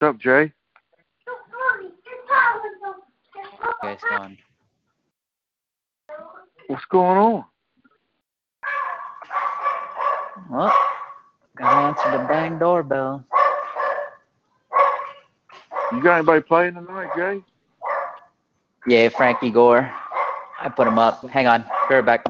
What's up, Jay? Okay, it's. What's going on? Well, gotta answer the dang doorbell. You got anybody playing tonight, Jay? Yeah, Frankie Gore. I put him up. Hang on. Be right back.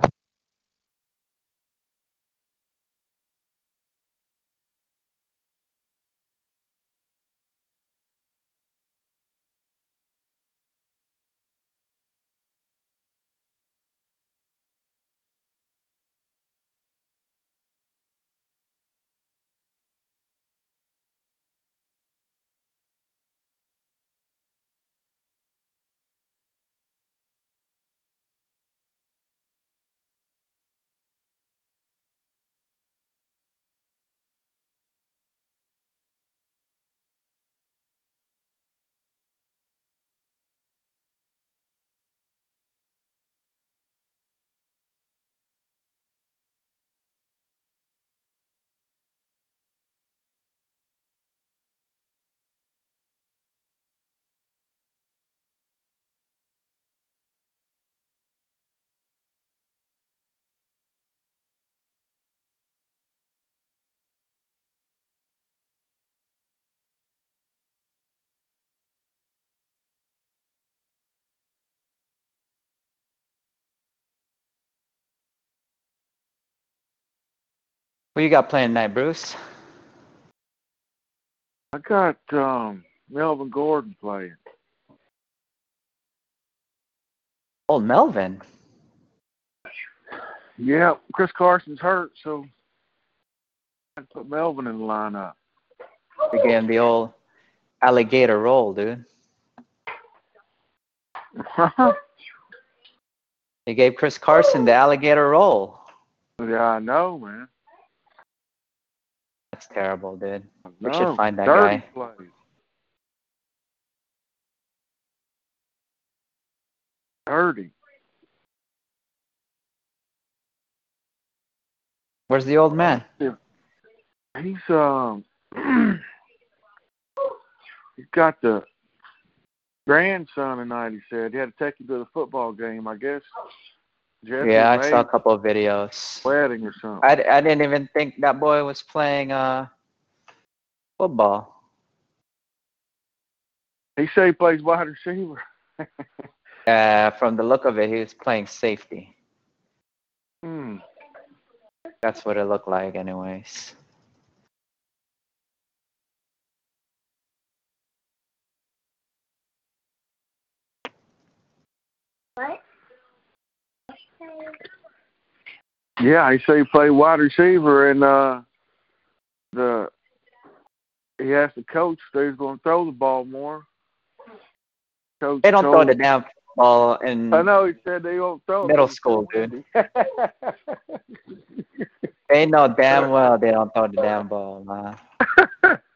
Who you got playing tonight, Bruce? I got um, Melvin Gordon playing. Oh, Melvin. Yeah, Chris Carson's hurt, so I put Melvin in the lineup. Again, the old alligator roll, dude. they gave Chris Carson the alligator roll. yeah, I know, man. That's terrible, dude. We No, should find that guy. Dirty. Where's the old man? He's um he's got the grandson tonight. He said he had to take him to the football game. I guess. Jesse Yeah, I saw a couple of videos. wedding or something. I, I didn't even think that boy was playing uh football. He said he plays wide receiver. Uh, from the look of it, he was playing safety. Hmm. That's what it looked like, anyways. Yeah, he say he played wide receiver, and uh, the he asked the coach if he was going to throw the ball more. Coach They don't throw the damn ball in I know he said they don't throw middle school, dude. They know damn well they don't throw the damn ball, man.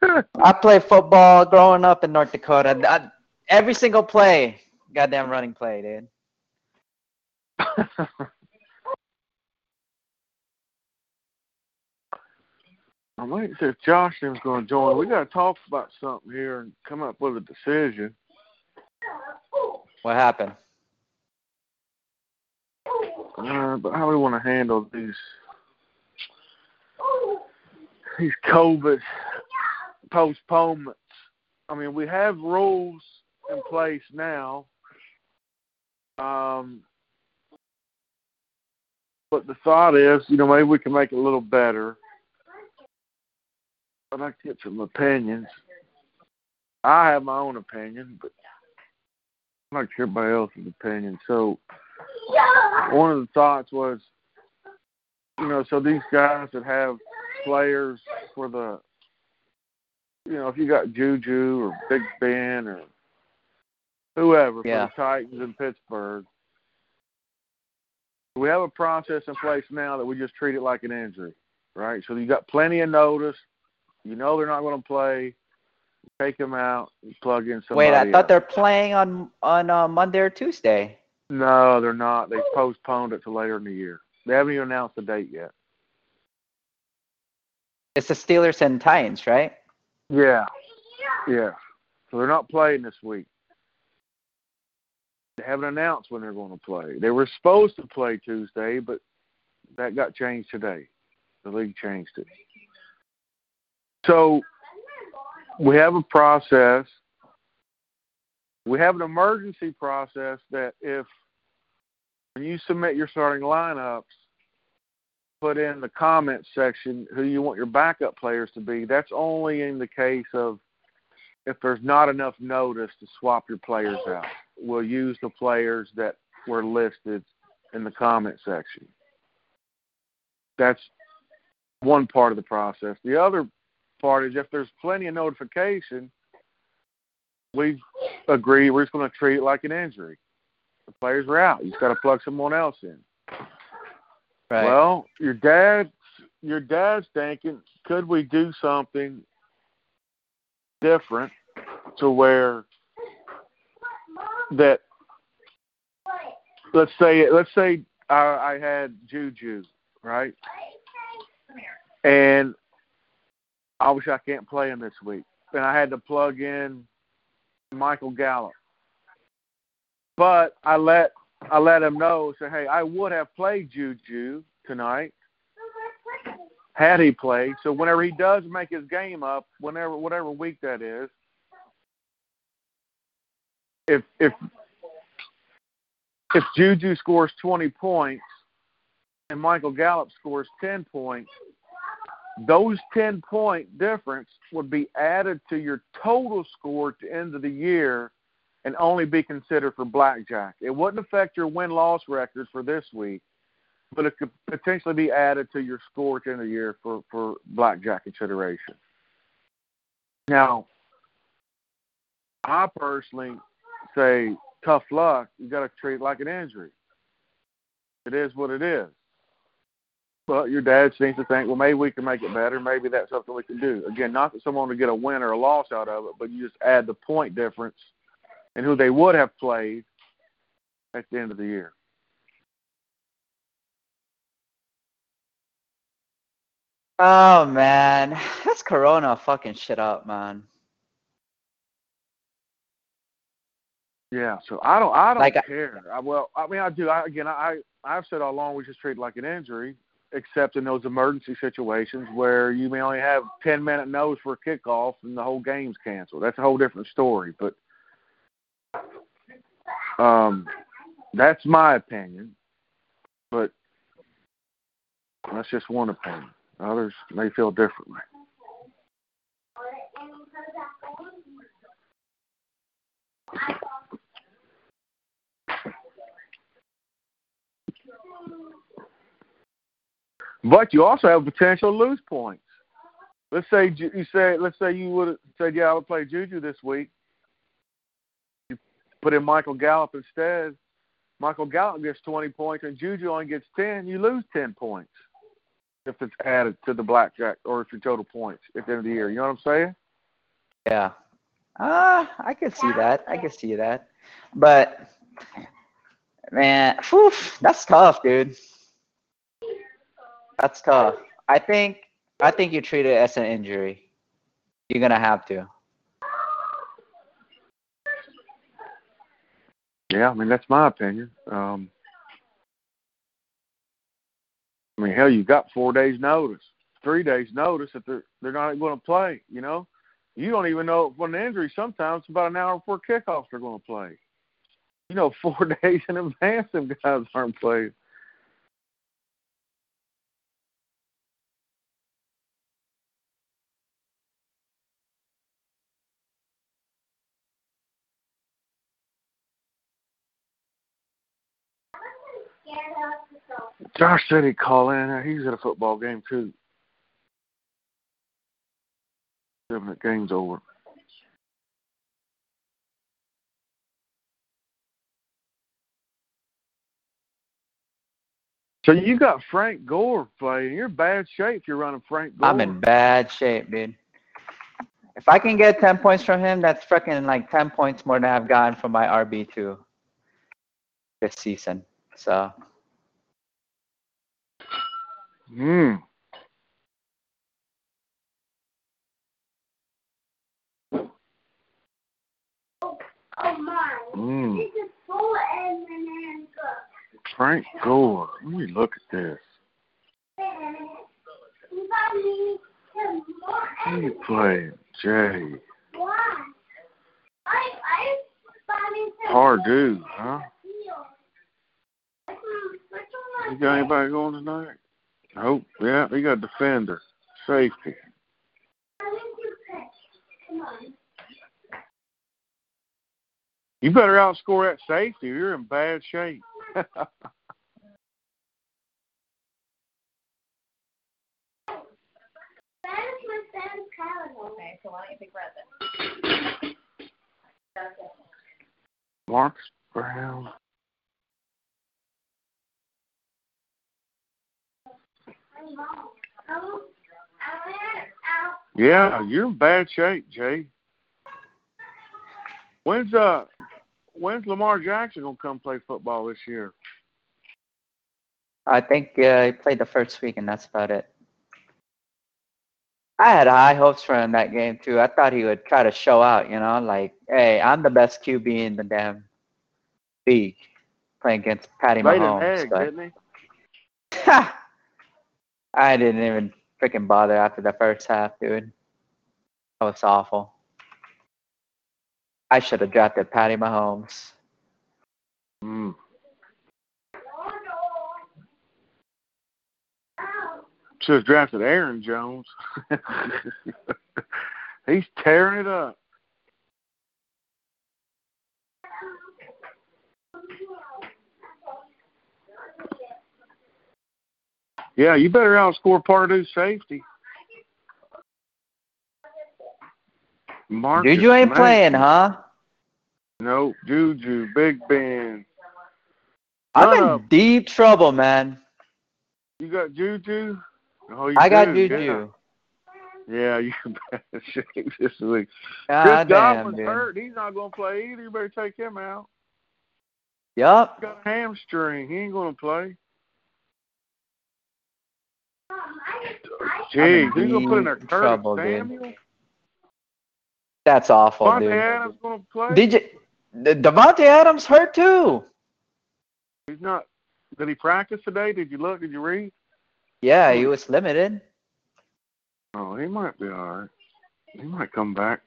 I played football growing up in North Dakota. I, every single play, goddamn running play, dude. I'm waiting to see if Josh's going to join. We got to talk about something here and come up with a decision. What happened? Uh, but how we want to handle these these COVID postponements. I mean, we have rules in place now. Um, but the thought is, you know, maybe we can make it a little better. I'd like to get some opinions. I have my own opinion, but like to hear everybody else's opinion. So, one of the thoughts was, you know, so these guys that have players for the you know, if you got Juju or Big Ben or whoever Yeah. for the Titans in Pittsburgh, we have a process in place now that we just treat it like an injury, right? So you got plenty of notice. You know they're not going to play. Take them out. Plug in somebody. Wait, I thought else. they're playing on on uh, Monday or Tuesday. No, they're not. They postponed it to later in the year. They haven't even announced the date yet. It's the Steelers and Titans, right? Yeah. Yeah. So they're not playing this week. They haven't announced when they're going to play. They were supposed to play Tuesday, but that got changed today. The league changed it. So we have a process. We have an emergency process that if when you submit your starting lineups, put in the comments section who you want your backup players to be. That's only in the case of if there's not enough notice to swap your players out. We'll use the players that were listed in the comment section. That's one part of the process. The other part is if there's plenty of notification, we agree we're just going to treat it like an injury. The players are out. You just got to plug someone else in. Right. Well, your dad, your dad's thinking, could we do something different to where that let's say let's say I, I had Juju, right? And obviously I can't play him this week. And I had to plug in Michael Gallup. But I let I let him know, say, hey, I would have played Juju tonight had he played. So whenever he does make his game up, whenever whatever week that is, if if if Juju scores twenty points and Michael Gallup scores ten points, those ten point difference would be added to your total score at the end of the year and only be considered for blackjack. It wouldn't affect your win loss record for this week, but it could potentially be added to your score at the end of the year for, for blackjack consideration. Now, I personally say tough luck. You got to treat it like an injury. It is what it is. But your dad seems to think, well, maybe we can make it better. Maybe that's something we can do. Again, not that someone would get a win or a loss out of it, but you just add the point difference and who they would have played at the end of the year. Oh man, that's Corona fucking shit up, man. Yeah, so I don't, I don't Like, care. I, well, I mean, I do. I, again, I, I've said all along we just treat it like an injury, except in those emergency situations where you may only have ten minute notice for a kickoff and the whole game's canceled. That's a whole different story. But um, that's my opinion. But that's just one opinion. Others may feel differently. But you also have potential lose points. Let's say you say, let's say you would have said, yeah, I would play Juju this week. You put in Michael Gallup instead. Michael Gallup gets 20 points and Juju only gets 10. You lose 10 points if it's added to the blackjack or if your total points at the end of the year. You know what I'm saying? Yeah. Ah, I could see that. I could see that. But man, whew, that's tough, dude. That's tough. I think I think you treat it as an injury. You're gonna have to. Yeah, I mean that's my opinion. Um, I mean, hell, you got four days notice, three days notice that they're they're not going to play. You know, you don't even know when the injury. Sometimes about an hour before kickoff they're going to play. You know, four days in advance, them guys aren't playing. Said he'd call in. He's at a football game too. Seven, game's over. So you got Frank Gore playing. You're in bad shape if you're running Frank Gore. I'm in bad shape, dude. If I can get 10 points from him, that's freaking like 10 points more than I've gotten from my RB2 this season. So, Hmm. Oh my. Mm. This is full M&M Frank Gore. Let me look at this. M&Ms. playing? Jay. Pardue, huh? You got anybody going tonight? Nope. Yeah, he got defender. Safety. You better outscore that safety. Or you're in bad shape. Okay, so why don't you pick? Marcus Brown. I'm wrong. I won't- I went out. Yeah, you're in bad shape, Jay. When's uh when's Lamar Jackson gonna come play football this year? I think uh, he played the first week, and that's about it. I had high hopes for him that game too. I thought he would try to show out, you know, like, hey, I'm the best QB in the damn league, playing against Patty an Mahomes. egg, but didn't he? I didn't even freaking bother after the first half, dude. That was awful. I should have drafted Patty Mahomes. Mm. Should have drafted Aaron Jones. He's tearing it up. Yeah, you better outscore Pardue safety. Marcus Juju ain't Mason. playing, huh? No, Juju, Big Ben. I'm in deep trouble, man. You got Juju? Oh, you I got do, Juju. Yeah, yeah you're in bad shape this week. God Chris damn, Godwin's hurt. He's not going to play either. You better take him out. Yup. He's got a hamstring. He ain't going to play. Mom, I, I, Gee, going to put in there? deep Curtis trouble, dude. That's awful, Davante dude. Adams going to play? Did you? D- Davante Adams hurt too. He's not. Did he practice today? Did you look? Did you read? Yeah, he was limited. Oh, he might be all right. He might come back.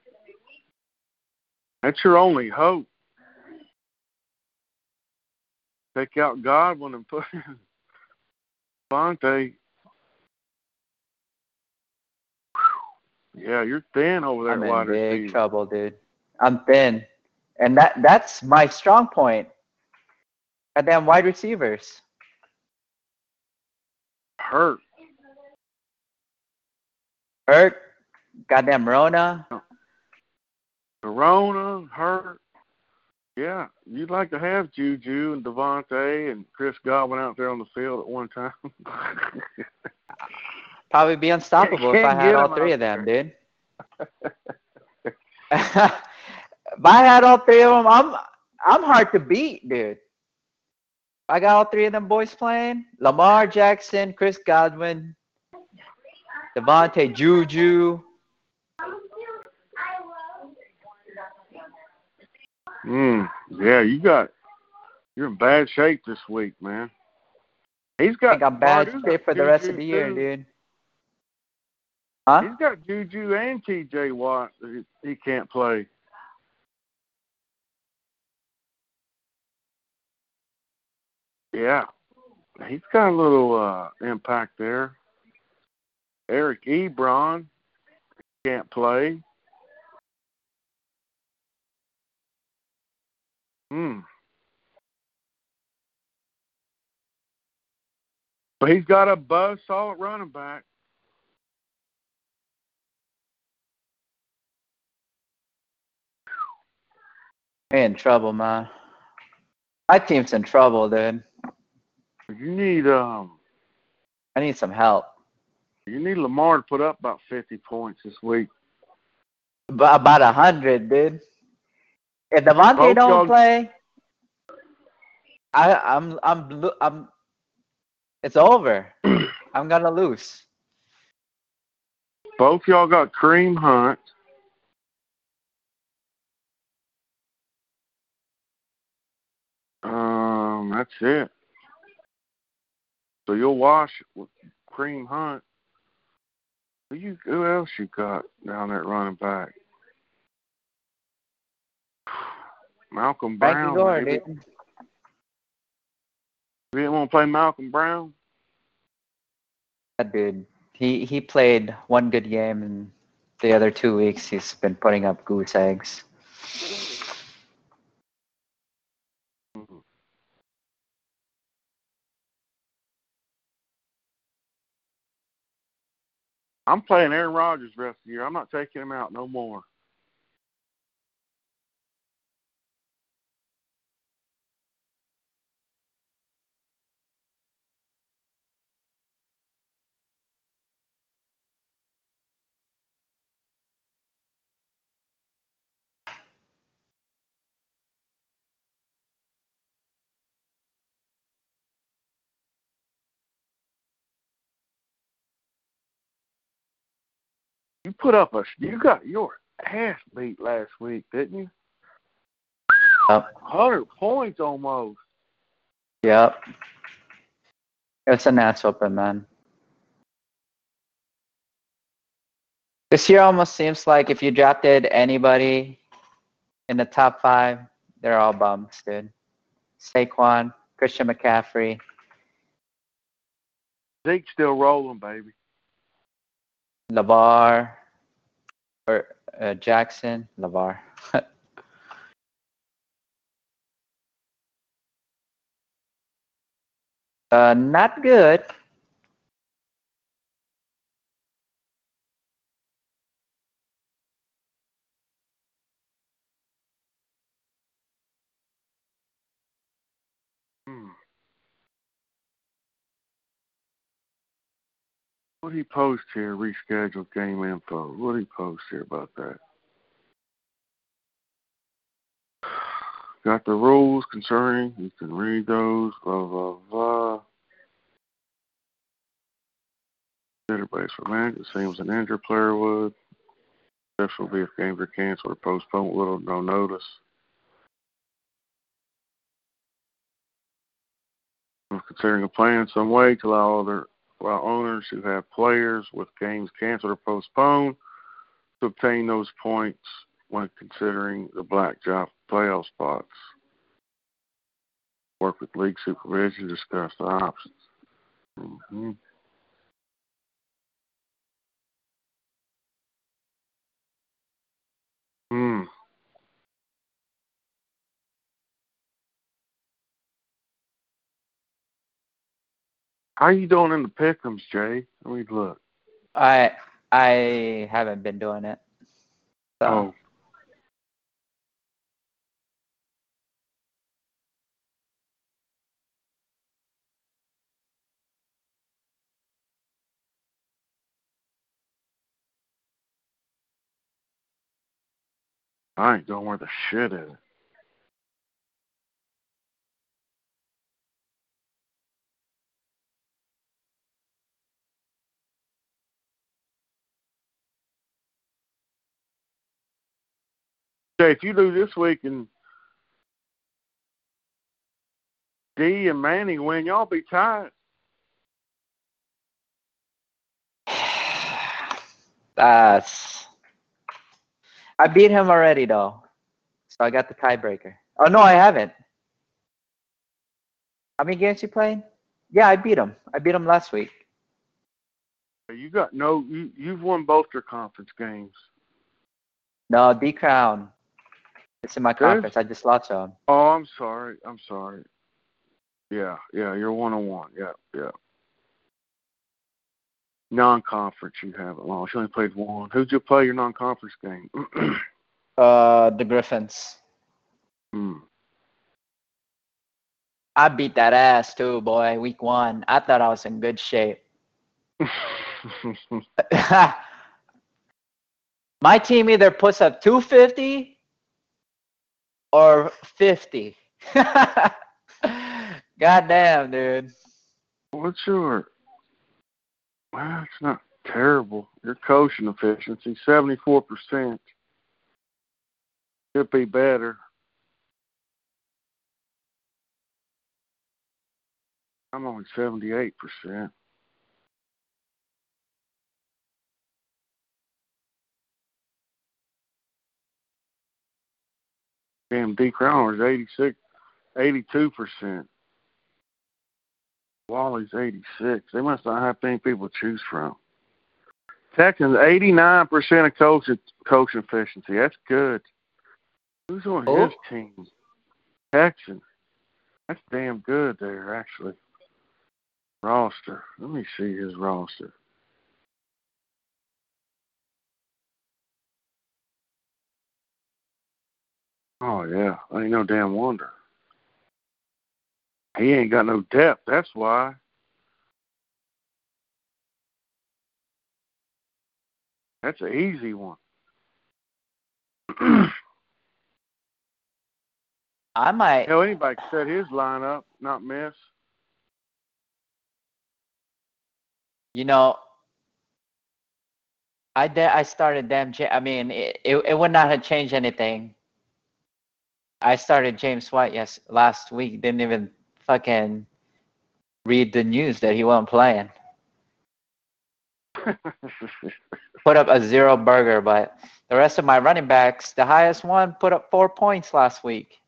That's your only hope. Take out Godwin and put Fonte. Yeah, you're thin over there, I'm in wide big receiver. trouble, dude. I'm thin, and that that's my strong point. Goddamn wide receivers. Hurt. Hurt. Goddamn Rona. Corona, hurt. Yeah, you'd like to have Juju and Davante and Chris Godwin out there on the field at one time. Probably be unstoppable if I had all three of them, dude. if I had all three of them, I'm I'm hard to beat, dude. I got all three of them boys playing. Lamar Jackson, Chris Godwin, Davante Juju. I. Mm, yeah, you got you're in bad shape this week, man. He's got think I'm bad Pardue's shape for the rest of the year, dude. Huh? He's got Juju and TJ Watt he, can't play. Yeah. He's got a little uh impact there. Eric Ebron can't play. Hmm. But he's got a buzz solid running back. We in trouble, man. My team's in trouble, dude. You need um, I need some help. you need Lamar to put up about fifty points this week. Ab- About a hundred, dude. If Davante don't y'all- play, I, I'm, I'm, I'm. It's over. I'm gonna lose. Both y'all got Kareem Hunt. That's it. So you'll wash with Kareem Hunt. Who you? Who else you got down there at running back? Malcolm Frankie Brown. Gore, maybe. dude. You didn't want to play Malcolm Brown? That dude. He he played one good game, and the other two weeks he's been putting up goose eggs. I'm playing Aaron Rodgers the rest of the year. I'm not taking him out no more. You put up a you got your ass beat last week, didn't you? Yep. Hundred points almost. Yep. It's a ass open, man. This year almost seems like if you drafted anybody in the top five, they're all bums, dude. Saquon, Christian McCaffrey, Zeke's still rolling, baby. Lavar, or uh, Jackson, Lavar. uh, not good. What did he post here? Rescheduled game info. What did he post here about that? Got the rules concerning. You can read those. Blah blah blah. Consider base for. Same as an injured player would. Be if games are canceled or postponed with little no notice. Considering a plan some way to allow other allow owners who have players with games canceled or postponed to obtain those points when considering the blackjack playoff spots. Work with league supervision, to discuss the options. hmm Hmm. How you doing in the pickums, Jay? Let me look. I I haven't been doing it. So Oh, I ain't doing worth a shit at Jay, if you do this week and D and Manny win, y'all be tied. that's I beat him already though. So I got the tiebreaker. Oh no, I haven't. How many games you played? Yeah, I beat him. I beat him last week. You got no. You you've won both your conference games. No, D Crown. It's in my conference. I just lost him. Oh, I'm sorry. I'm sorry. Yeah, yeah, you're one on one. Yeah, yeah. Non-conference, you haven't lost. You only played one. Who'd you play your non-conference game? Uh, the Griffins. Hmm. I beat that ass too, boy. Week one, I thought I was in good shape. My team either puts up 250 or 50. Goddamn, dude. What's your. Well, it's not terrible. Your coaching efficiency, 74%. Could be better. I'm only 78%. Damn, D Crowner's 86, 82 percent. Wally's 86. They must not have many people to choose from. Texans, 89% of coach, coach efficiency. That's good. Who's on Oh. his team? Texans. That's damn good there, actually. Roster. Let me see his roster. Oh, yeah. Ain't no damn wonder. He ain't got no depth. That's why. That's an easy one. I might. Hell, anybody can set his lineup, not miss. You know, I did. I started them. Ja- I mean, it, it it would not have changed anything. I started James White yes last week. Didn't even fucking read the news that he wasn't playing. Put up a zero burger, but the rest of my running backs, the highest one, put up four points last week.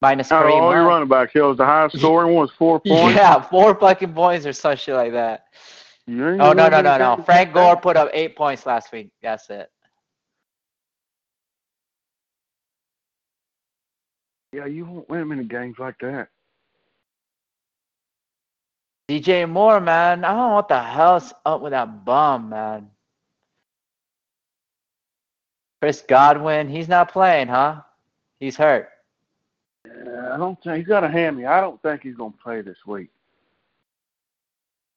Minus Out all your running backs, hell, the highest scoring one was four points. Yeah, four fucking points or some shit like that. Oh no no no no! Frank Gore put up eight points last week. That's it. Yeah, you won't win them many games like that. DJ Moore, man, I don't know what the hell's up with that bum, man. Chris Godwin, he's not playing, huh? He's hurt. Yeah, I don't think he's got a hammy. I don't think he's gonna play this week.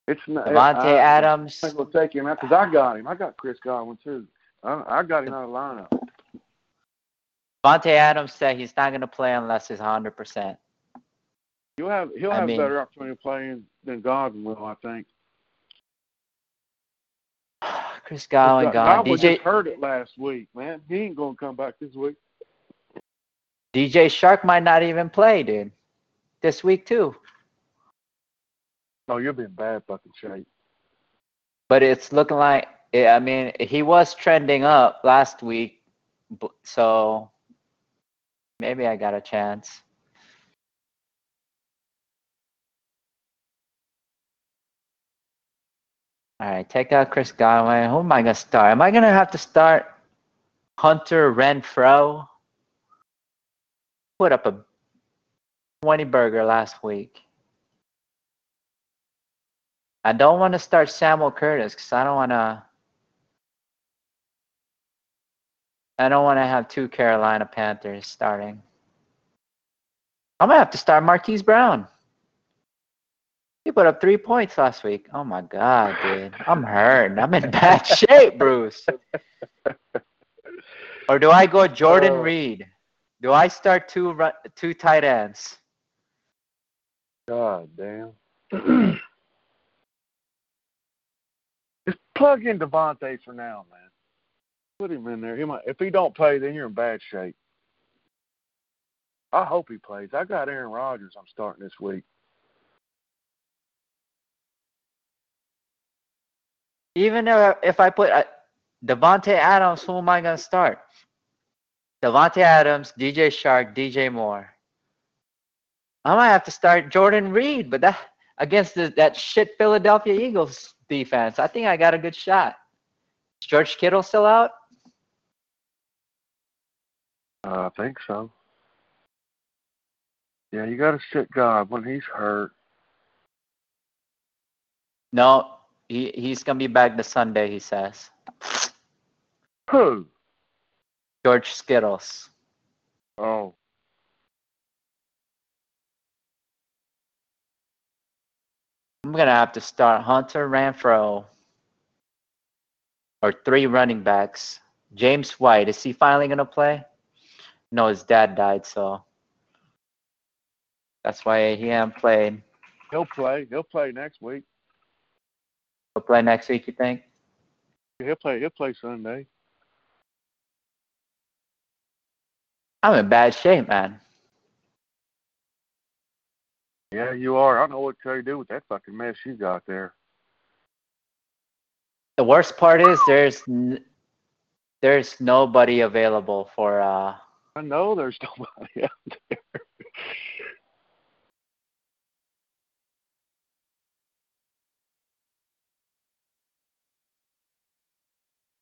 It's not. Davante I, Adams, I'm gonna take him out because I got him. I got Chris Godwin too. I, I got him out of lineup. Davante Adams said he's not gonna play unless he's 100. percent He'll have he'll I have mean- better opportunity playing than Godwin will, I think. Chris Godwin God- gone. Godwin DJ just hurt it last week, man. He ain't gonna come back this week. DJ Chark might not even play, dude. This week too. Oh, you'll be in bad fucking shape. But it's looking like I mean he was trending up last week, so maybe I got a chance. All right, take out Chris Godwin. Who am I gonna start? Am I gonna have to start Hunter Renfrow? Put up a 20 burger last week. I don't want to start Samuel Curtis because I don't want to. I don't want to have two Carolina Panthers starting. I'm gonna have to start Marquise Brown. He put up three points last week. Oh my god, dude, I'm hurt. I'm in bad shape, Bruce. Or do I go Jordan Oh. Reed? Do I start two two tight ends? God damn. Just plug in Davante for now, man. Put him in there. He might, if he don't play, then you're in bad shape. I hope he plays. I got Aaron Rodgers. I'm starting this week. Even if, I put uh, Davante Adams, who am I gonna start? Davante Adams, DJ Chark, DJ Moore. I might have to start Jordan Reed, but that against the, that shit Philadelphia Eagles defense, I think I got a good shot. Is George Kittle still out? I think so. Yeah, you got to sit Godwin he's hurt. No, he he's gonna be back the Sunday. He says. Who? George Skittles. Oh. I'm gonna have to start Hunter Renfrow or three running backs. James White, is he finally gonna play? No, his dad died, so that's why he hasn't played. He'll play. He'll play next week. He'll play next week, you think? He'll play. He'll play Sunday. I'm in bad shape, man. Yeah, you are. I don't know what to do with that fucking mess you got there. The worst part is there's n- there's nobody available for uh I know there's nobody out there.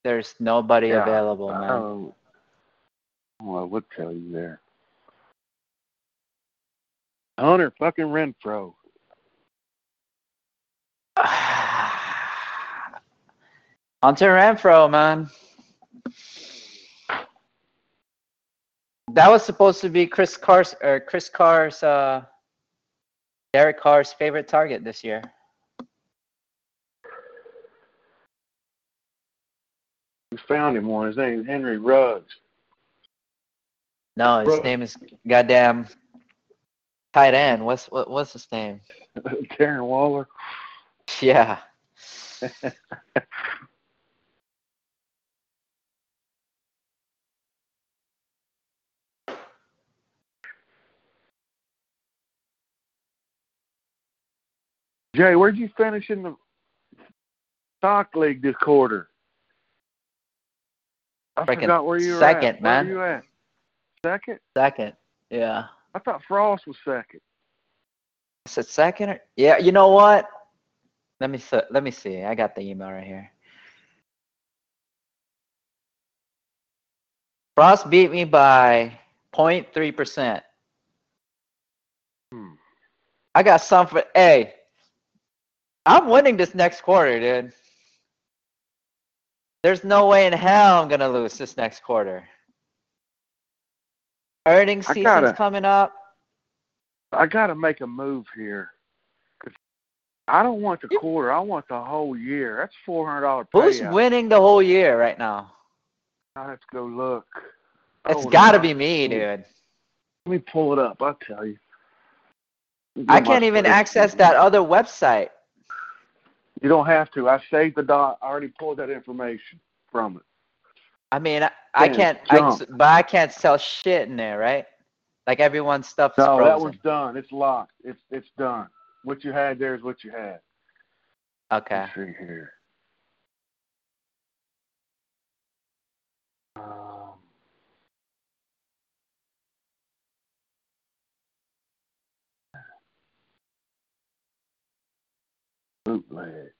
there's nobody Yeah, available, man. don't well, I would tell you there. Hunter fucking Renfrow. Hunter Renfrow, man. That was supposed to be Chris Carr's or Chris Carr's uh Derek Carr's favorite target this year. We found him one. His name is Henry Ruggs. No, his Bro. name is goddamn tight end. What's what, what's his name? Darren Waller. Yeah. Jay, where'd you finish in the stock league this quarter? I Freaking forgot where you were second, at. man. Where you at? Second? Second. Yeah. I thought Frost was second. Is it second? Or, yeah. You know what? Let me see. Let me see. I got the email right here. Frost beat me by 0.3 percent. Hmm. I got some for. Hey, I'm winning this next quarter, dude. There's no way in hell I'm gonna lose this next quarter. Earnings season's gotta- coming up. I got to make a move here. I don't want the quarter. I want the whole year. That's four hundred dollar Who's winning the whole year right now? I have to go look. It's Hold got to be me, dude. Let me pull it up. I'll tell you. I can't even access that other website. You don't have to. I saved the dot. I already pulled that information from it. I mean, I, I can't, I, but I can't sell shit in there, right? Like everyone's stuff is No, frozen. that one's done. It's locked. It's it's done. What you had there is what you had. okay. Let's see here. Um, bootleg.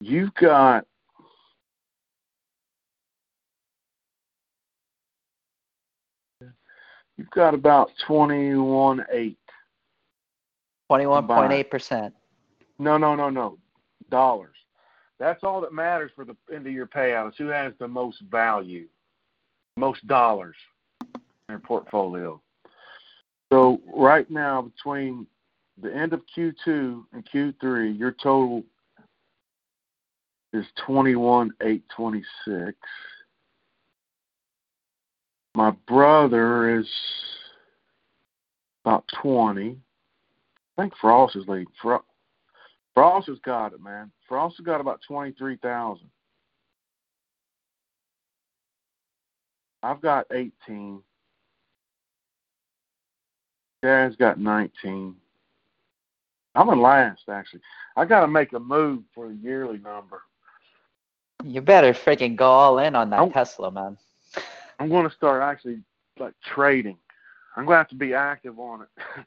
You've got you've got about twenty one eight. Twenty-one point eight percent. No, no, no, no. Dollars. That's all that matters for the end of your payout is who has the most value, most dollars in portfolio. So right now, between the end of Q2 and Q3, your total is 21,826. My brother is about 20. I think Frost is leading. Frost has got it, man. Frost has got about 23,000. I've got 18. Darren's got 19. I'm in last, actually. I got to make a move for the yearly number. You better freaking go all in on that I'm, Tesla, man. I'm going to start actually like trading. I'm going to have to be active on it.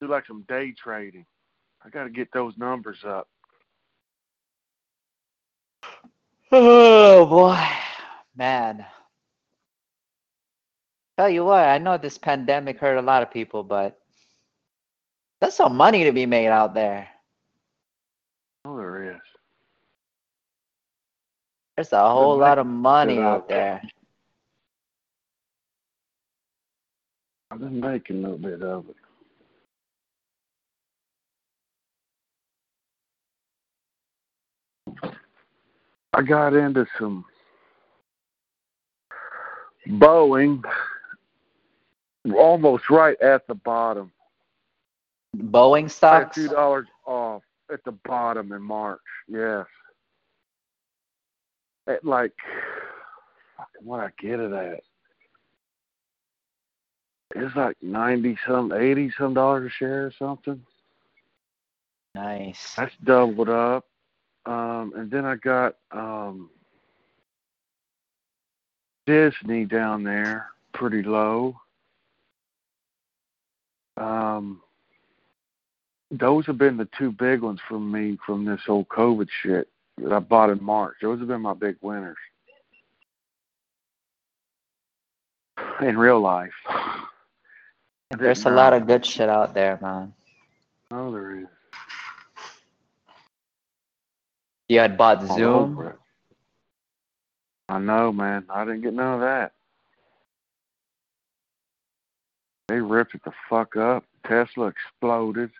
Do like some day trading. I got to get those numbers up. Oh boy, man. Tell you what, I know this pandemic hurt a lot of people, but there's some money to be made out there. Oh, there is. There's a whole lot of money out out there. I've been making a little bit of it. I got into some Boeing almost right at the bottom. Boeing stocks. two dollars off at the bottom in March. Yes. At like fucking what I get it at. It's like ninety some eighty some dollars a share or something. Nice. That's doubled up. Um and then I got um Disney down there, pretty low. Um those have been the two big ones for me from this whole COVID shit that I bought in March. Those have been my big winners. In real life. There's a lot of good shit out there, man. Oh, there is. You had bought Zoom. I know, man. I didn't get none of that. They ripped it the fuck up. Tesla exploded.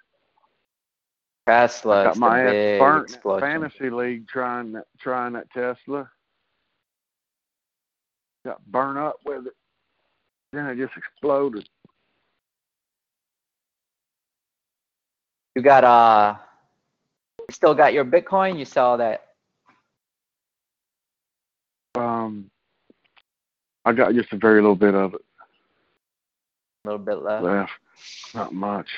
Tesla got my ass burnt explosion. fantasy league trying that trying that Tesla. Got burnt up with it. Then it just exploded. You got uh, you still got your Bitcoin? You saw that? Um I got just a very little bit of it A little bit left. left. Not much.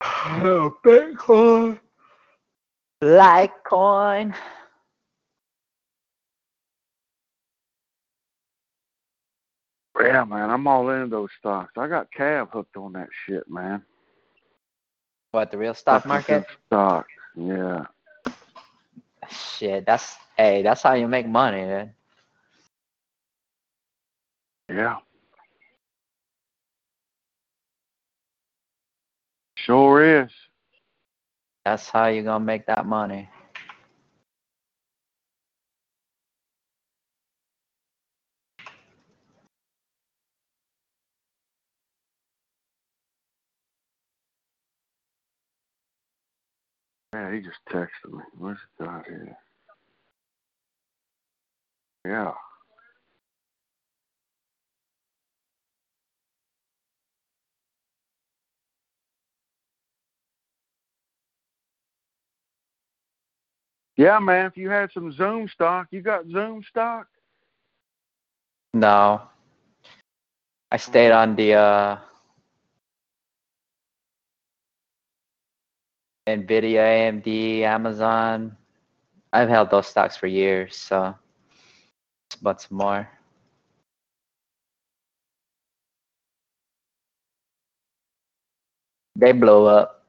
Oh, Bitcoin. Litecoin. Yeah, man, I'm all into those stocks. I got Cav hooked on that shit, man. What the real stock Fucking market? Stock, yeah. Shit, that's hey, that's how you make money, dude. Yeah. Sure is. That's how you gonna make that money. Man, he just texted me. What's it got here? Yeah. Yeah, man. If you had some Zoom stock, you got Zoom stock. No. I stayed on the uh Nvidia, AMD, Amazon. I've held those stocks for years, so but some more. They blow up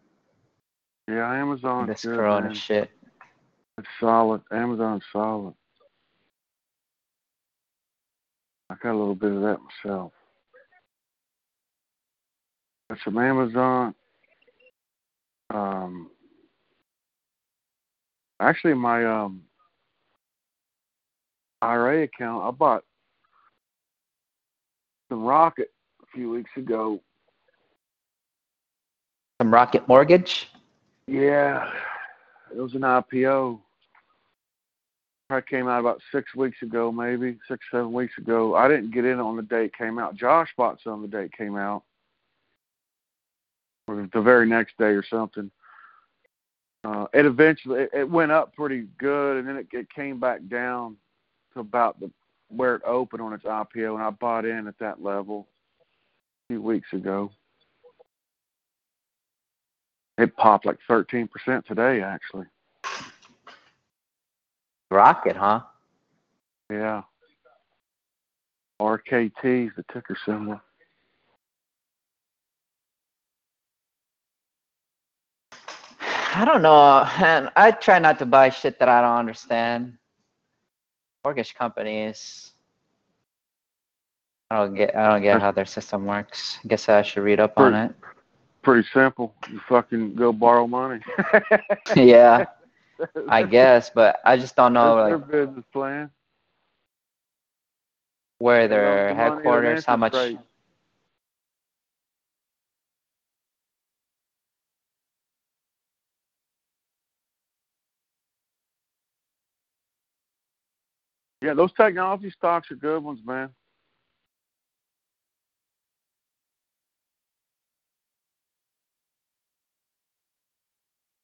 Yeah, Amazon. this good, corona man. shit. It's solid. Amazon's solid. I got a little bit of that myself. Got some Amazon. Um, actually, my um IRA account, I bought some Rocket a few weeks ago. Some Rocket Mortgage. Yeah, it was an IPO. Probably came out about six weeks ago, maybe six, seven weeks ago. I didn't get in on the day it came out. Josh bought some the day it came out, or the very next day or something. Uh, it eventually it, it went up pretty good, and then it, it came back down to about the where it opened on its IPO, and I bought in at that level a few weeks ago. It popped like 13% today, actually. Rocket, huh? Yeah. RKT is the ticker symbol. I don't know, and I try not to buy shit that I don't understand. Mortgage companies. I don't get. I don't get how their system works. I guess I should read up on it. Pretty simple. You fucking go borrow money. yeah, I guess, but I just don't know. That's Like, their business plan. Where their the headquarters? How much? interest Yeah, those technology stocks are good ones, man.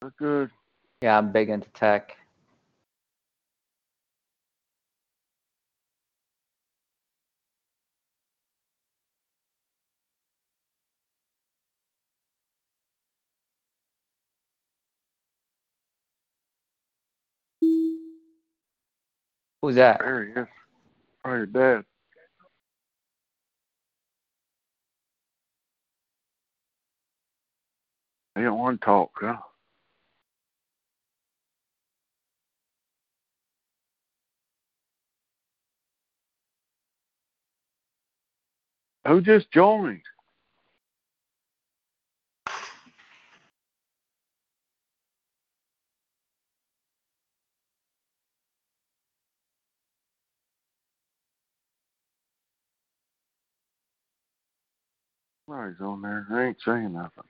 They're good. Yeah, I'm big into tech. Who's that? There he is. Oh, your dad. They don't want to talk, huh? Who just joined? Somebody's on there. I ain't saying nothing.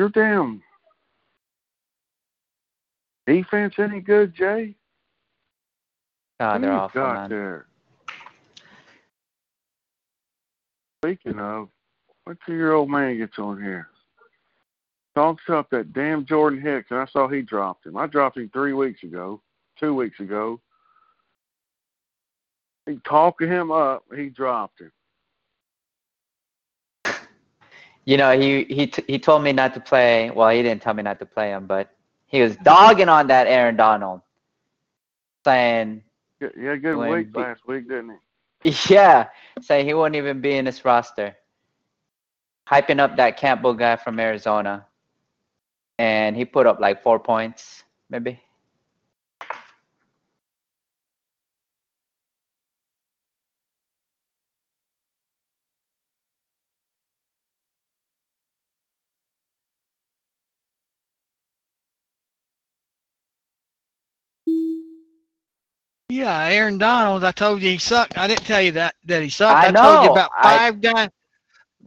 Your damn defense any good, Jay? Who they're awful, got man. there? Speaking of, wait till your old man gets on here. Talks up that damn Jordan Hicks, and I saw he dropped him. I dropped him three weeks ago, two weeks ago. He talked him up, he dropped him. You know, he he t- he told me not to play. Well, he didn't tell me not to play him, but he was dogging on that Aaron Donald, saying, Yeah, He had a good week last week, didn't "Yeah, saying he won't even be in this roster." Hyping up that Campbell guy from Arizona, and he put up like four points, maybe. Yeah, Aaron Donald. I told you he sucked. I didn't tell you that that he sucked. I told you know, about I- five guys.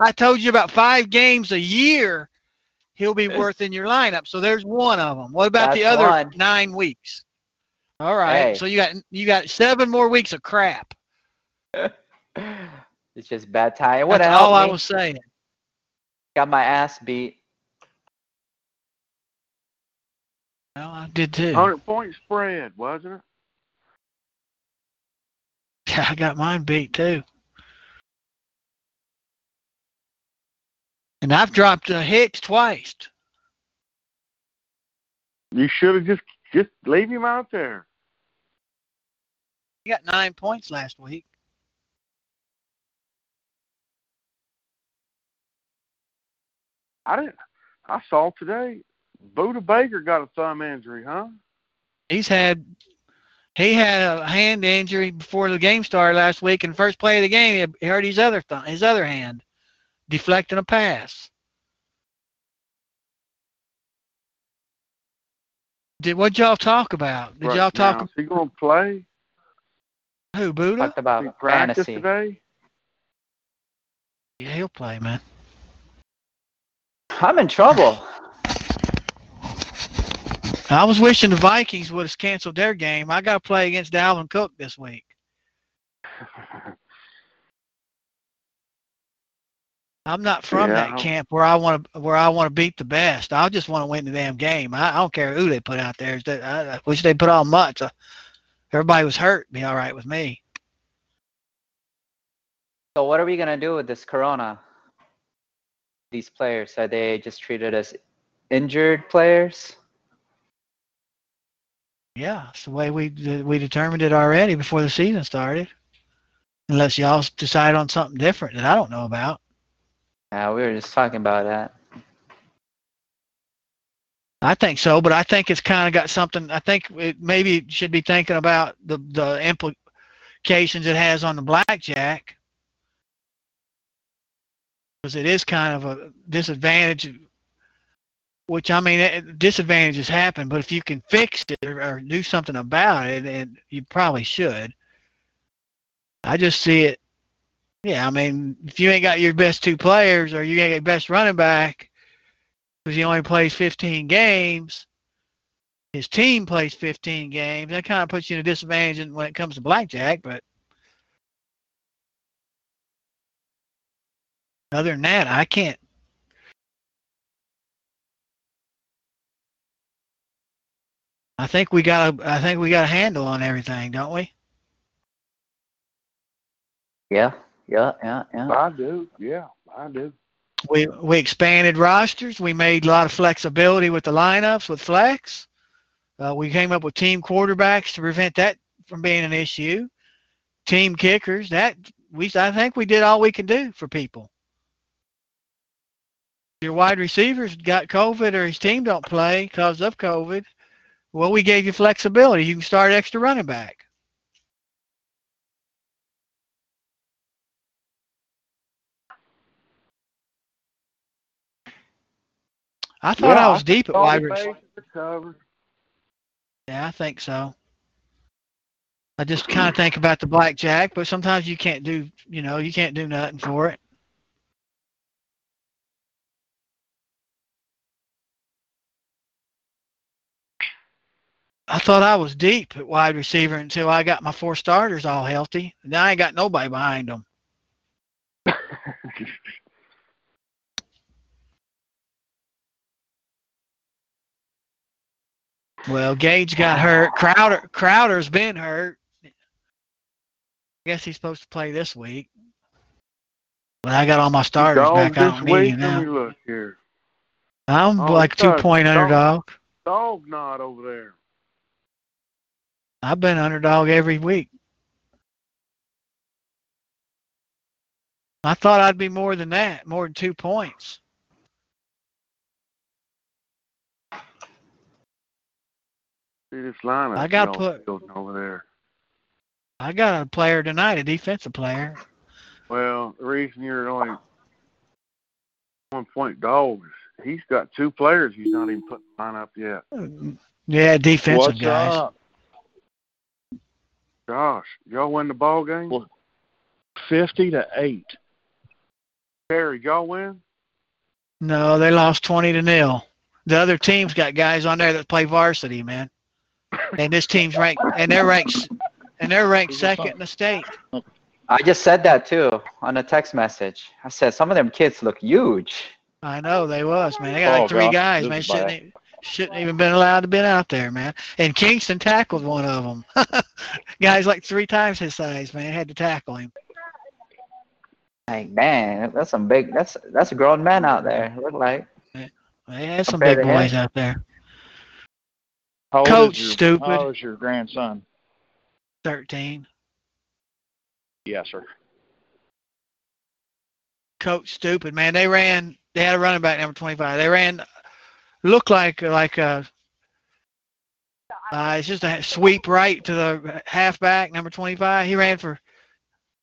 I told you about five games a year. He'll be worth in your lineup. So there's one of them. What about the other one. nine weeks? All right. Hey. So you got you got seven more weeks of crap. it's just bad time. What That's help all I was saying. Got my ass beat. Well, I did he? too. Hundred point spread, wasn't it? Yeah, I got mine beat too. And I've dropped a Hicks twice. You should have just just leave him out there. He got nine points last week. I didn't. I saw today. Budda Baker got a thumb injury, huh? He's had he had a hand injury before the game started last week. In the first play of the game, he hurt his other thumb, his other hand, deflecting a pass. Did what y'all talk about? Did right y'all talk now. Is he gonna play? who Budda? Talked about He practiced fantasy. today. Yeah, he'll play, man. I'm in trouble. I was wishing the Vikings would have canceled their game. I got to play against Dalvin Cook this week. I'm not from Yeah, that I'm- camp where I want to where I want to beat the best. I just want to win the damn game. I, I don't care who they put out there. I, I wish they put on Mutts. Uh, everybody was hurt. Be all right with me. So what are we gonna do with this corona? These players are they just treated as injured players? Yeah, it's the way we we determined it already before the season started. Unless y'all decide on something different that I don't know about. Yeah, we were just talking about that. I think so, but I think it's kind of got something. I think it maybe should be thinking about the the implications it has on the blackjack because it is kind of a disadvantage. Which I mean, disadvantages happen, but if you can fix it or, or do something about it, and you probably should. I just see it. Yeah, I mean, if you ain't got your best two players or you ain't got your best running back, because he only plays 15 games, his team plays 15 games, that kind of puts you in a disadvantage when it comes to blackjack. But other than that, I can't. I think we got a. I think we got a handle on everything, don't we? Yeah, yeah, yeah, yeah. I do. Yeah, I do. We we expanded rosters. We made a lot of flexibility with the lineups with flex. Uh, we came up with team quarterbacks to prevent that from being an issue. Team kickers. That we I think we did all we can do for people. Your wide receivers got COVID or his team don't play because of COVID. Well, we gave you flexibility. You can start extra running back. I thought Yeah, I was deep at wide receiver. bases are covered. Yeah, I think so. I just kind of think about the blackjack, but sometimes you can't do, you know, you can't do nothing for it. I thought I was deep at wide receiver until I got my four starters all healthy. Now I ain't got nobody behind them. Well, Gage got hurt. Crowder Crowder's been hurt. I guess he's supposed to play this week. But I got all my starters Dog back. I don't need week. you me now. look here. I'm Oh, like two point Dog. underdog. Dog not over there. I've been underdog every week. I thought I'd be more than that, more than two points. See this lineup. I gotta put- over there. I got a player tonight, a defensive player. Well, the reason you're only one point dogs, he's got two players he's not even putting line up yet. Yeah, defensive What's guys. up? Gosh, y'all win the ball game? Well- Fifty to eight. Terry, y'all win? No, they lost twenty to nil. The other team's got guys on there that play varsity, man. And this team's ranked, and they're ranked, and they're ranked second in the state. I just said that too on a text message. I said some of them kids look huge. I know they was, man. They got Oh, like three gosh, guys, this man. is. Shouldn't shouldn't even been allowed to been out there, man. And Kingston tackled one of them. guys like three times his size, man. Had to tackle him. Like, man, that's some big. That's that's a grown man out there. Look like. They had some big to him. boys out there. How old Coach your, stupid. How old is your grandson? Thirteen. Yes, sir. Coach stupid, man. They ran. They had a running back number twenty-five. They ran. Looked like like a. Uh, it's just a sweep right to the halfback number twenty-five. He ran for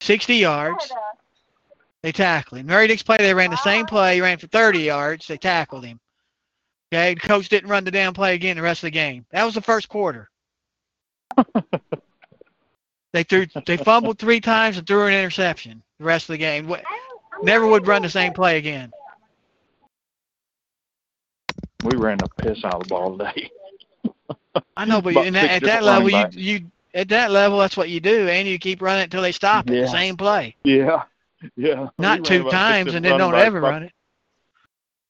sixty yards. They tackled him. Very next play, they ran the same play. He ran for 30 yards. They tackled him. Okay, the coach didn't run the damn play again the rest of the game. That was the first quarter. they threw, they fumbled three times and threw an interception the rest of the game. Never would run the same play again. We ran the piss out of the ball today. I know, but About in that, at that level, you you at that level, that's what you do, and you keep running it until they stop it. Yeah. The same play, Yeah. Yeah. Not ran two times, and then don't ever about- run it.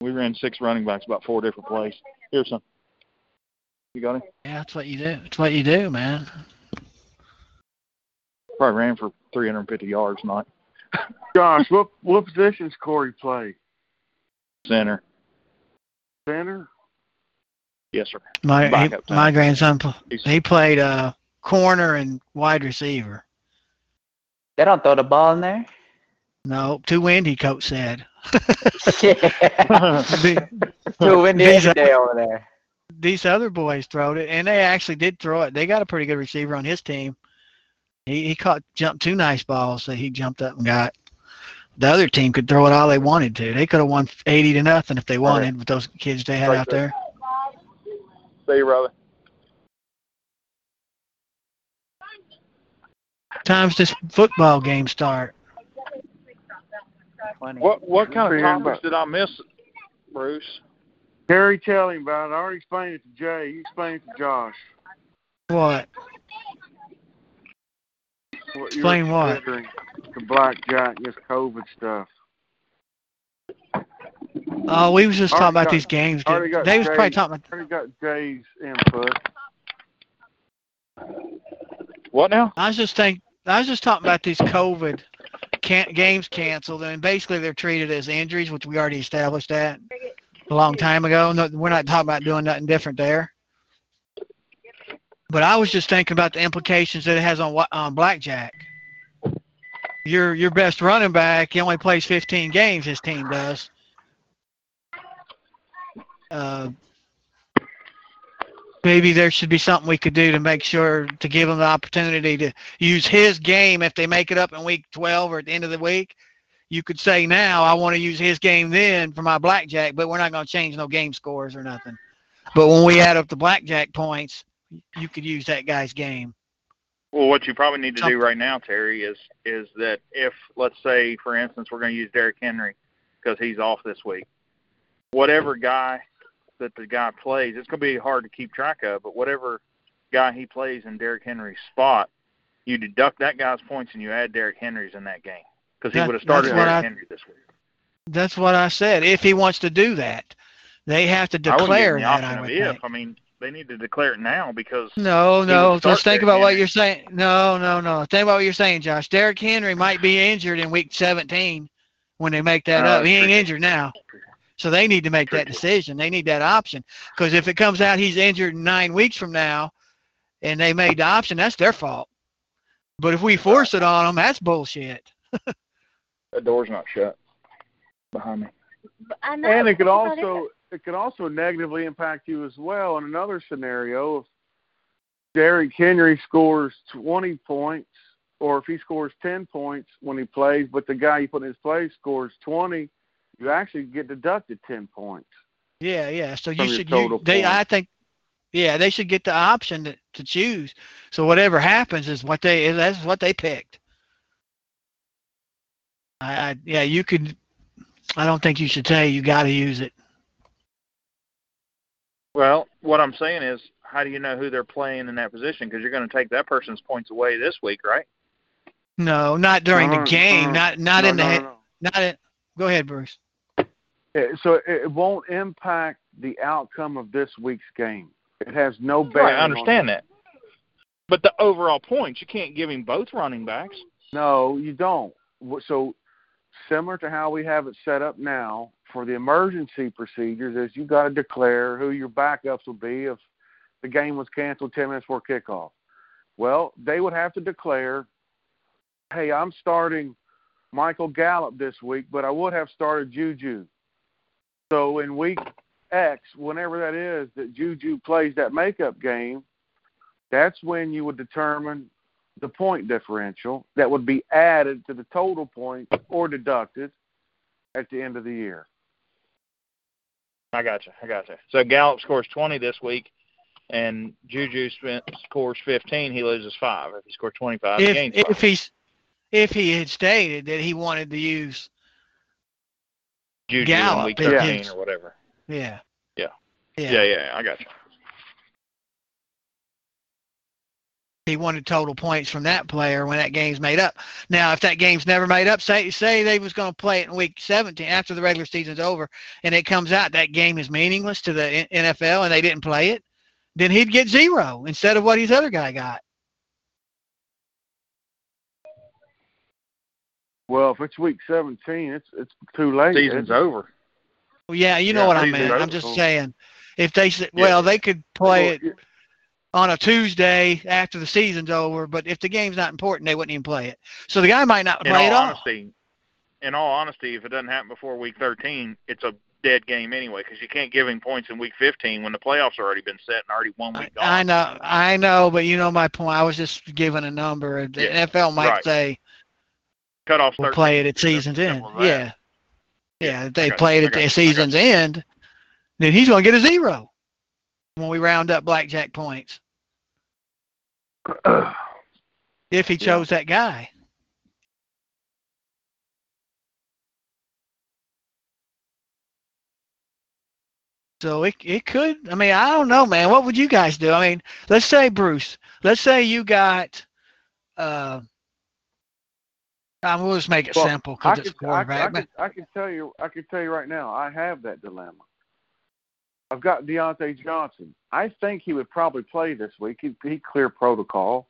We ran six running backs, about four different plays. Here's some. You got it? Yeah, that's what you do. That's what you do, man. Probably ran for 350 yards tonight. Gosh, what what positions Corey play? Center. Center? Yes, sir. My he, my grandson he played uh corner and wide receiver. They don't throw the ball in there. No, too windy. Coach said. yeah. Too windy These every day over there. these other boys throwed it, and they actually did throw it. They got a pretty good receiver on his team. He he caught jumped two nice balls that he jumped up and got. The other team could throw it all they wanted to. They could have won eighty to nothing if they wanted with those kids they had Right out there. there. See you, brother. Times this football game start. What what kind of Figuring topics did I miss, Bruce? Terry, tell him about it. I already explained it to Jay. You explained it to Josh. What? What Explain what? considering, The blackjack, this COVID stuff. Oh, we was just Already talking about got- these games. already They was probably talking about Already got Jay's input. What now? I was just think I was just talking about these COVID can games canceled, and basically they're treated as injuries, which we already established that a long time ago. No, we're not talking about doing nothing different there. But I was just thinking about the implications that it has on on blackjack. Your your best running back, he only plays 15 games. His team does. Uh, maybe there should be something we could do to make sure to give him the opportunity to use his game if they make it up in week 12 or at the end of the week. You could say now I want to use his game then for my blackjack, but we're not going to change no game scores or nothing. But when we add up the blackjack points, you could use that guy's game. Well, what you probably need to Some- do right now, Terry, is is that if let's say, for instance, we're going to use Derrick Henry because he's off this week, whatever guy that the guy plays, it's going to be hard to keep track of. But whatever guy he plays in Derrick Henry's spot, you deduct that guy's points and you add Derrick Henry's in that game because he That- would have started Derrick I- Henry this week. That's what I said. If he wants to do that, they have to I declare the that. I would if. I mean, they need to declare it now because No, no. would Let's think about what you're saying. No, no, no. Think about what you're saying, Josh. Derrick Henry might be injured in week 17 when they make that Oh, up. He ain't tricky. injured now. So they need to make that decision. They need that option. Because if it comes out he's injured nine weeks from now and they made the option, that's their fault. But if we force it on them, that's bullshit. the door's not shut behind me. I know. And it could also it could also negatively impact you as well in another scenario if Derrick Henry scores twenty points or if he scores ten points when he plays, but the guy you put in his place scores twenty, you actually get deducted ten points. Yeah, yeah. So you should you, they points. I think yeah, they should get the option to, to choose. So whatever happens is what they that's what they picked. I, I yeah, you could I don't think you should say you got to use it. Well, what I'm saying is, how do you know who they're playing in that position? Because you're going to take that person's points away this week, right? No, not during No, the no, game, no, not not No, in the no, head no, no. not in Go ahead, Bruce. So it it won't impact the outcome of this week's game. It has no bearing. Right, I on- understand that. But the overall points, you can't give him both running backs. No, you don't. So similar to how we have it set up now for the emergency procedures is you got to declare who your backups will be if the game was canceled 10 minutes before kickoff. Well, they would have to declare, hey, I'm starting Michael Gallup this week, but I would have started Juju. So in week X, whenever that is, that Juju plays that makeup game, that's when you would determine the point differential that would be added to the total points or deducted at the end of the year. I got you. I got you. So Gallup scores 20 this week, and Juju scores 15. He loses five. If he scores 25, he If gains five. if he's if he had stated that he wanted to use Juju in Gallup week 13 his- or whatever. yeah. Yeah. Yeah. Yeah, yeah, I got you. He wanted total points from that player when that game's made up. Now, if that game's never made up, say say they was going to play it in week 17 after the regular season's over, and it comes out that game is meaningless to the NFL and they didn't play it, then he'd get zero instead of what his other guy got. Well, if it's week 17, it's it's too late. Season's over. Well, yeah, you know Yeah, what I mean. I'm just saying, if they said, Yeah. well, they could play Well, it on a Tuesday after the season's over, but if the game's not important, they wouldn't even play it. So the guy might not In play all all. honesty, in all honesty, if it doesn't happen before week 13, it's a dead game anyway because you can't give him points in week 15 when the playoffs already been set and already one week I gone. know, I know, but you know my point. I was just giving a number. The Yeah, NFL might right. say Cut off we'll play it at season's end. Yeah, yeah. If they got play it at got you, I the got season's end, then he's going to get a zero when we round up blackjack points if he Yeah. chose that guy. So it it could. I mean, I don't know, man. What would you guys do? I mean, let's say Bruce. Let's say you got. Uh, I'm we'll just make it Well, simple because it's could, I, I, quarterback. I can tell you, I can tell you right now, I have that dilemma. I've got Diontae Johnson. I think he would probably play this week. He he clear protocol.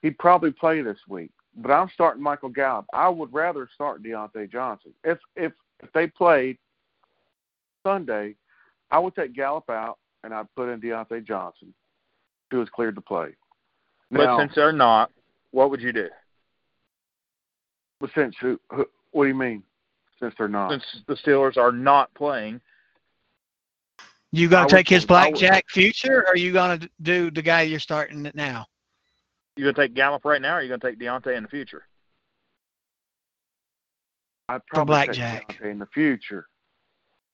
He'd probably play this week. But I'm starting Michael Gallup. I would rather start Diontae Johnson. If if if they played Sunday, I would take Gallup out and I'd put in Diontae Johnson, who is cleared to play. But since they're not, what would you do? but since who, who, what do you mean? Since they're not, Since the Steelers are not playing, you gonna would take his I would- blackjack future, or are you gonna do the guy you're starting it now? you gonna take Gallup right now, or you gonna take Diontae in the future? I'd probably take blackjack. Diontae in the future.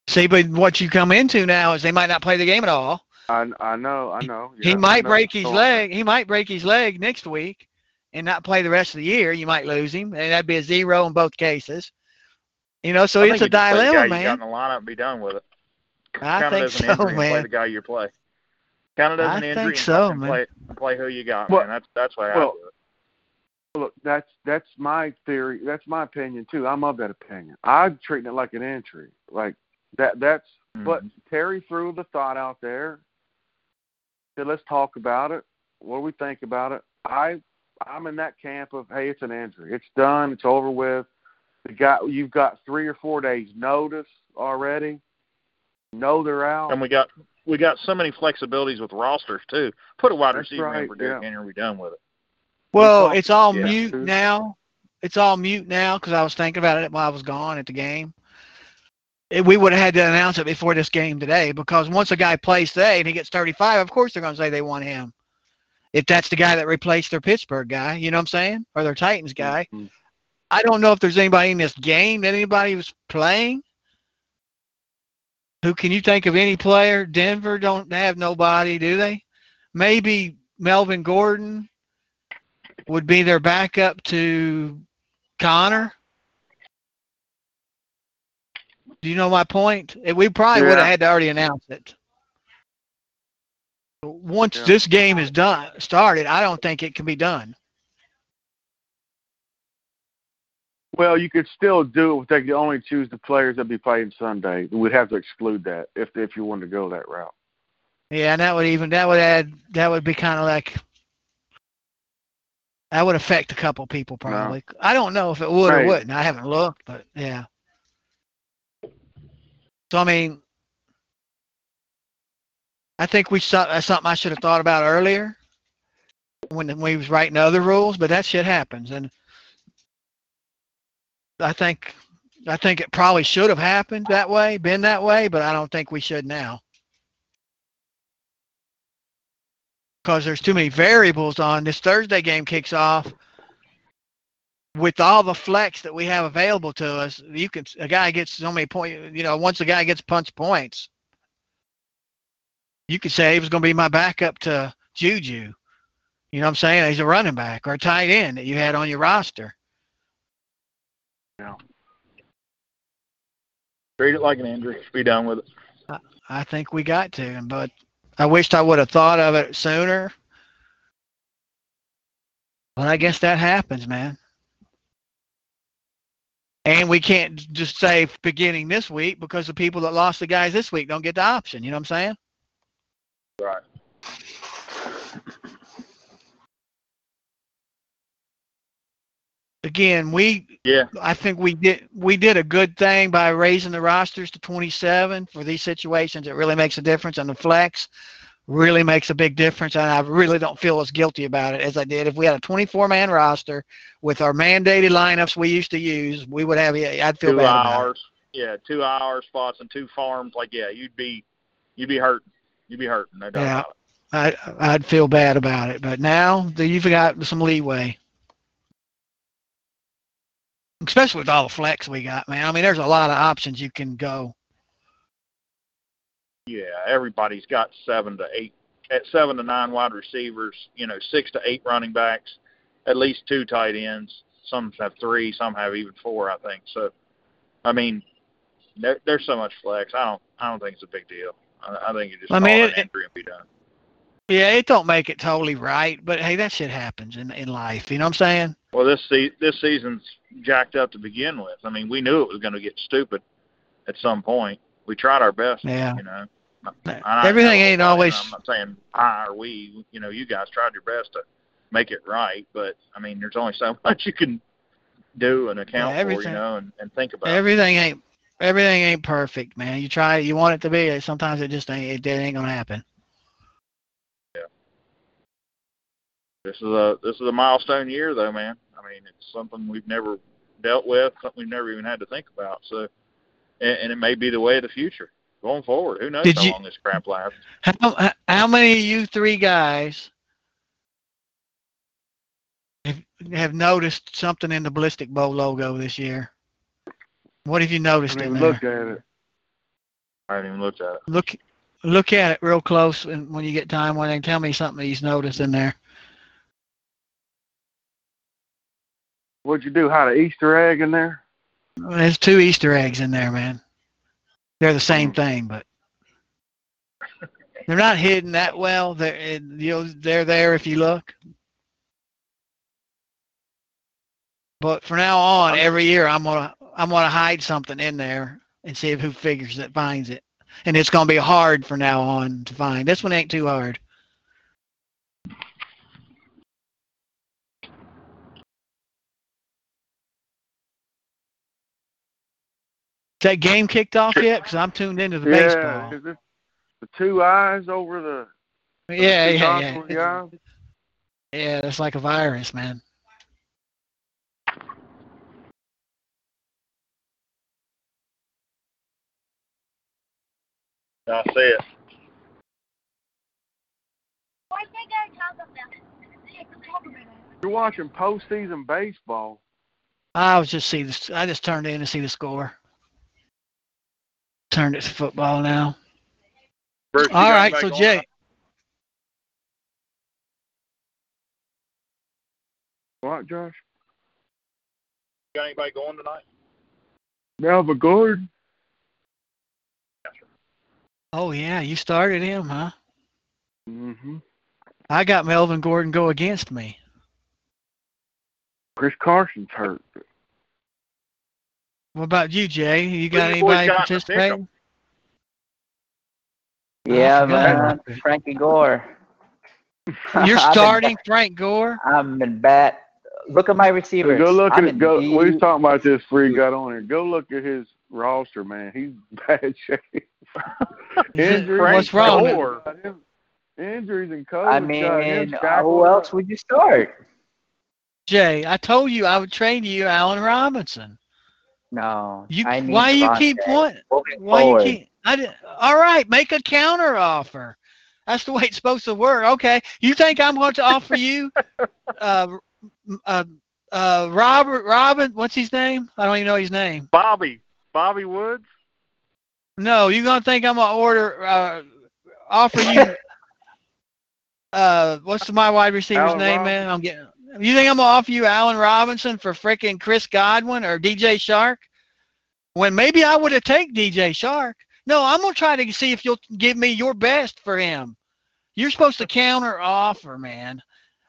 See, but what you come into now is they might not play the game at all. I I know, I know. he Yeah, I might know. break his leg. He might break his leg next week and not play the rest of the year. You might lose him, and that'd be a zero in both cases. You know, so I it's a you just play the guy dilemma, you got man. in the lineup and be done with it. I Count it think as an so, injury and play the guy you play. Count it as I an injury think and so, fucking man. play play who you got, Well- man. That's that's why I well, do it. Look, that's that's my theory. That's my opinion too. I'm of that opinion. I'm treating it like an injury. Like that. That's. But Mhm. Terry threw the thought out there. Said, let's talk about it. What do we think about it? I I'm in that camp of hey, it's an injury. It's done. It's over with. The guy, you've got three or four days notice already. Know they're out. and we got we got so many flexibilities with rosters too. Put a wide That's receiver in right, for Derrick yeah. Henry, we're done with it. Well, it's all yeah. mute now. It's all mute now because I was thinking about it while I was gone at the game. It- we would have had to announce it before this game today because once a guy plays today and he gets 35, of course they're going to say they want him. If that's the guy that replaced their Pittsburgh guy, you know what I'm saying, or their Titans guy. Mhm. I don't know if there's anybody in this game that anybody was playing. Who can you think of any player? Denver don't have nobody, do they? Maybe Melvin Gordon would be their backup to Conner. Do you know my point? Eh, We probably would have had to already announce it. Once Yeah. this game is done, started, I don't think it can be done. Well, you could still do it they could only choose the players that be playing Sunday. We'd have to exclude that if if you wanted to go that route. Yeah, and that would even that would add that would be kind of like that would affect a couple people probably. I don't know if it would or wouldn't. I haven't looked, but yeah. So I mean, I think we saw that's something I should have thought about earlier when when we was writing other rules, but that shit happens, and I think I think it probably should have happened that way, been that way, but I don't think we should now. because there's too many variables on this Thursday game kicks off with all the flex that we have available to us. You can a guy gets so many points. You know, once a guy gets punch points, you could say he was going to be my backup to Juju. You know what I'm saying? He's a running back or a tight end that you had on your roster. Treat it like an injury. Be done with it. I think we got to, but I wished I would have thought of it sooner. But I guess that happens, man. And we can't just say beginning this week because the people that lost the guys this week don't get the option. You know what I'm saying? Right. Again, we Yeah. I think we did we did a good thing by raising the rosters to 27 for these situations. It really makes a difference, and the flex really makes a big difference. And I really don't feel as guilty about it as I did if we had a 24 man roster with our mandated lineups we used to use. We would have I'd feel Two bad about it. hours. yeah, two IR spots and two farms, like yeah, you'd be you'd be hurting. You'd be hurting, no doubt Yeah. about it. I I'd feel bad about it, but now that you've got some leeway, especially with all the flex we got, man. I mean, there's a lot of options you can go. Yeah, everybody's got seven to eight, at seven to nine wide receivers. You know, six to eight running backs, at least two tight ends. Some have three, some have even four. I think so. I mean, there, there's so much flex. I don't, I don't think it's a big deal. I, I think you just I call mean, it- injury and be done. Yeah, it don't make it totally right, but hey, that shit happens in in life. You know what I'm saying? Well, this se- this season's jacked up to begin with. I mean, we knew it was going to get stupid at some point. We tried our best. Yeah. You know. Uh, I Everything ain't always. I'm not saying I or we. You know, you guys tried your best to make it right, but I mean, there's only so much you can do and account Yeah, for, you know, and, and think about. Everything ain't everything ain't perfect, man. You try, you want it to be. Sometimes it just ain't. It ain't gonna happen. This is a this is a milestone year, though, man. I mean, it's something we've never dealt with, something we've never even had to think about. So, and, and it may be the way of the future going forward. Who knows Did how you- long this crap lasts? How how many of you three guys have have noticed something in the Ballistic Bowl logo this year? What have you I noticed haven't in even there? looked at it. I haven't even looked at it. Look look at it real close, and when you get time, when they tell me something he's noticed in there. What'd you do? Hide an Easter egg in there? There's two Easter eggs in there, man. They're the same thing, but they're not hidden that well. They're you know they're there if you look. But for now on, every year I'm gonna I'm gonna hide something in there and see who figures it finds it, and it's gonna be hard for now on to find. This one ain't too hard. Is that game kicked off yet? Because I'm tuned into the yeah, baseball. is it the two eyes over the Yeah, two yeah, nostrils, yeah. yeah? Yeah, that's like a virus, man. I see it. Why they gotta talk about it? They can talk about it. You're watching postseason baseball. I was just see this. I just turned in to see the score. Turned it to football now. Bruce, you All got right, anybody so going Jay, tonight? What, Josh? You got anybody going tonight? Melva Gordon. oh yeah, you started him, huh? Mm-hmm. I got Melvin Gordon go against me. Chris Carson's hurt. What about you, Jay? You got Who you boys anybody got in the pick 'em? participating? Yeah, I man. Frankie Gore. You're I've been- starting Frank Gore. I'm in bat. Look at my receivers. Go look at I'm it. in Go. D- We was talking about this before you got on here. Go look at his roster, man. He's bad shape. Injuries. What's wrong? Gore. Injuries and COVID. I got him mean, uh, shackled who else would you start? Jay, I told you I would train you, Allen Robinson. No. You, I why you keep wanting? Why forward. you keep? I did, all right, make a counter offer. That's the way it's supposed to work. Okay, you think I'm going to offer you, uh, uh, uh, Robert, Robin, what's his name? I don't even know his name. Bobby. Bobby Woods. No, you gonna think I'm gonna order, uh, offer you, uh, what's my wide receiver's Allen name, man? I'm getting. You think I'm gonna offer you Allen Robinson for freaking Chris Godwin or DJ Chark? When maybe I would have take DJ Chark. No, I'm gonna try to see if you'll give me your best for him. You're supposed to counter offer, man.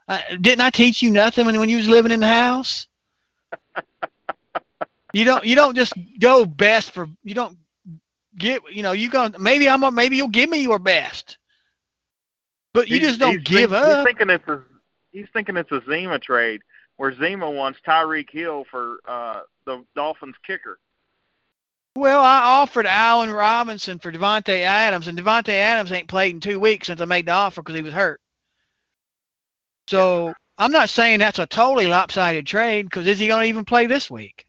Uh, didn't I teach you nothing when when you was living in the house? You don't you don't just go best for you don't get you know you gonna maybe I'm maybe you'll give me your best, but you He's- just don't he's give think- up. He's thinking it's he's thinking it's a Zima trade where Zima wants Tyreek Hill for uh the Dolphins kicker. Well, I offered Allen Robinson for Davante Adams, and Davante Adams ain't played in two weeks since I made the offer because he was hurt. So I'm not saying that's a totally lopsided trade because is he going to even play this week?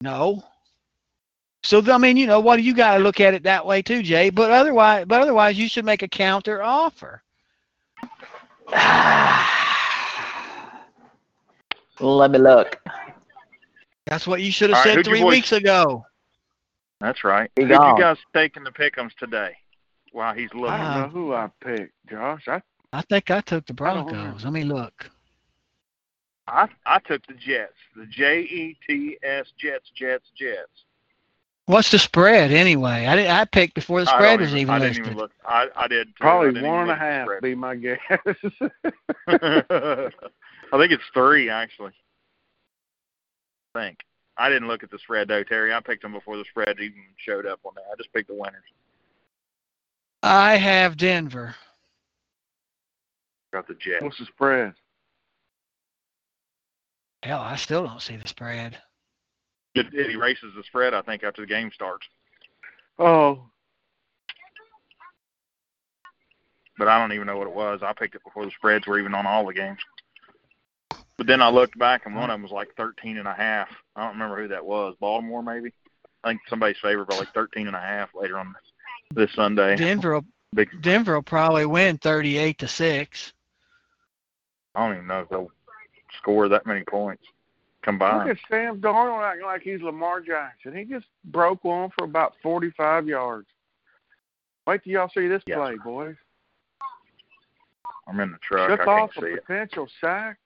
No. So I mean, you know, what you got to look at it that way too, Jay. But otherwise, but otherwise, you should make a counter offer. Let me look. That's what you should have All right, said who'd three weeks ago. That's right. He Who'd you guys taking the pickums today? While he's looking. I don't know who I picked, Josh. I I think I took the I Broncos. Let me look. I I took the Jets. The J E T S Jets Jets Jets. What's the spread anyway? I did, I picked before the spread don't was even I listed. didn't even look. I I did. Uh, too. I probably didn't even one and a look at half the be my guess. I think it's three actually. I think. I didn't look at the spread though, Terry. I picked them before the spread even showed up on there. I just picked the winners. I have Denver. Got the Jets. What's the spread? Hell, I still don't see the spread. It, it erases the spread, I think, after the game starts. Oh, But I don't even know what it was. I picked it before the spreads were even on all the games. But then I looked back and one of them was like thirteen and a half. I don't remember who that was. Baltimore maybe. I think somebody's favored by like thirteen and a half later on this Sunday. Denver, will, Big. Denver will probably win thirty-eight to six. I don't even know if they'll score that many points look at Sam Darnold acting like he's Lamar Jackson. He just broke one for about 45 yards. Wait till y'all see this Yes. play, boys. I'm in the truck. Shut I can't off see a it. potential sack.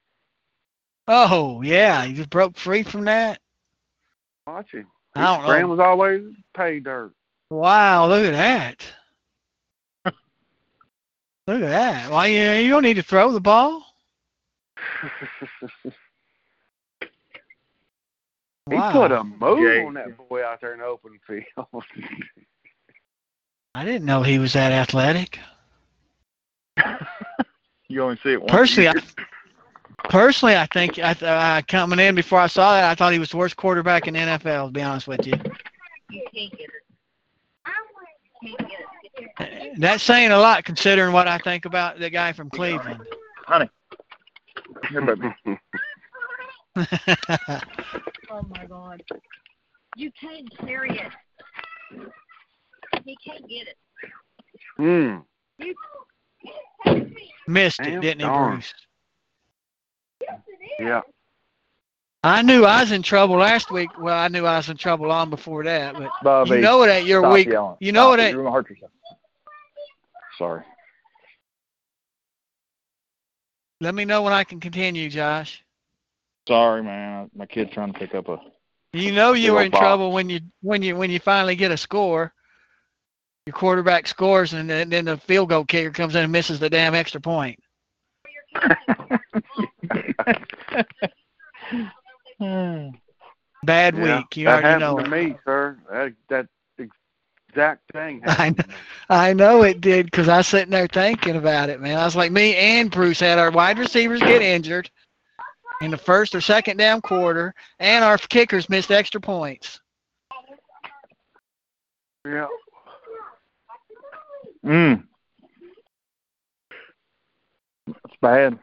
Oh yeah, you just broke free from that. Watch him. I don't know. Scrambles always pay dirt. Wow, look at that. look at that. Why you you don't need to throw the ball? He Wow. put a move Jay. on that boy out there in the open field. I didn't know he was that athletic. you only see it once. Personally, a I, year. personally, I think I th- uh, coming in before I saw that, I thought he was the worst quarterback in the NFL. To be honest with you, You can't get it. You can't get it. Get your- that's saying a lot considering what I think about the guy from Cleveland. honey. Here, baby. Oh my God. You can't carry it. He can't get it. Hmm. Missed it, Damn didn't he, darn. Bruce? Yeah. I knew I was in trouble last week. Well, I knew I was in trouble long before that, but Bubby, you know it ain't your stop week. yelling. You know Stop it You're gonna hurt yourself. Sorry. Let me know when I can continue, Josh. Sorry, man. My kid's trying to pick up a. You know you were in box. trouble when you when you when you finally get a score. Your quarterback scores, and then, then the field goal kicker comes in and misses the damn extra point. Hmm. Bad yeah. week. You that already happened know to me, sir. That that exact thing I happened. to me. I know it did because I was sitting there thinking about it, man. I was like, me and Bruce had our wide receivers get injured in the first or second down quarter, and our kickers missed extra points. Yeah. Mm. It's bad.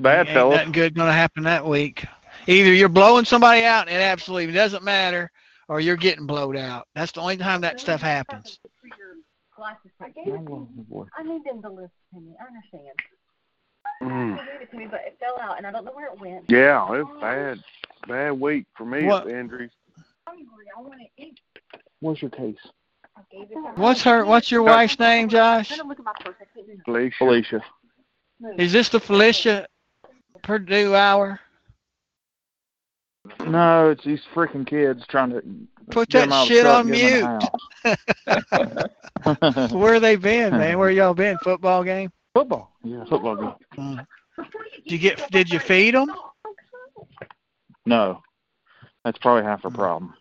Bad, Ain't fellas. nothing good going to happen that week. Either you're blowing somebody out, and it absolutely doesn't matter, or you're getting blowed out. That's the only time that stuff happens. For your glasses. I need them to listen to me. I understand. Mm. They gave it to me, but it fell out, and I don't know where it went. Yeah, it's bad. Bad week for me What- with injuries. hungry. I want to eat. What's your case? I gave it to What's her? What's your wife's name, Josh? I'm gonna look at my purse. I can't do nothing. Felicia. Felicia. Is this the Felicia Purdue hour? No, it's these freaking kids trying to Put that out of the shit on and get 'em in the house. Where they been, man? Where y'all been? Football game? Football. Yeah, football game. Mm. Did you get? Did you feed them? No, that's probably half the problem.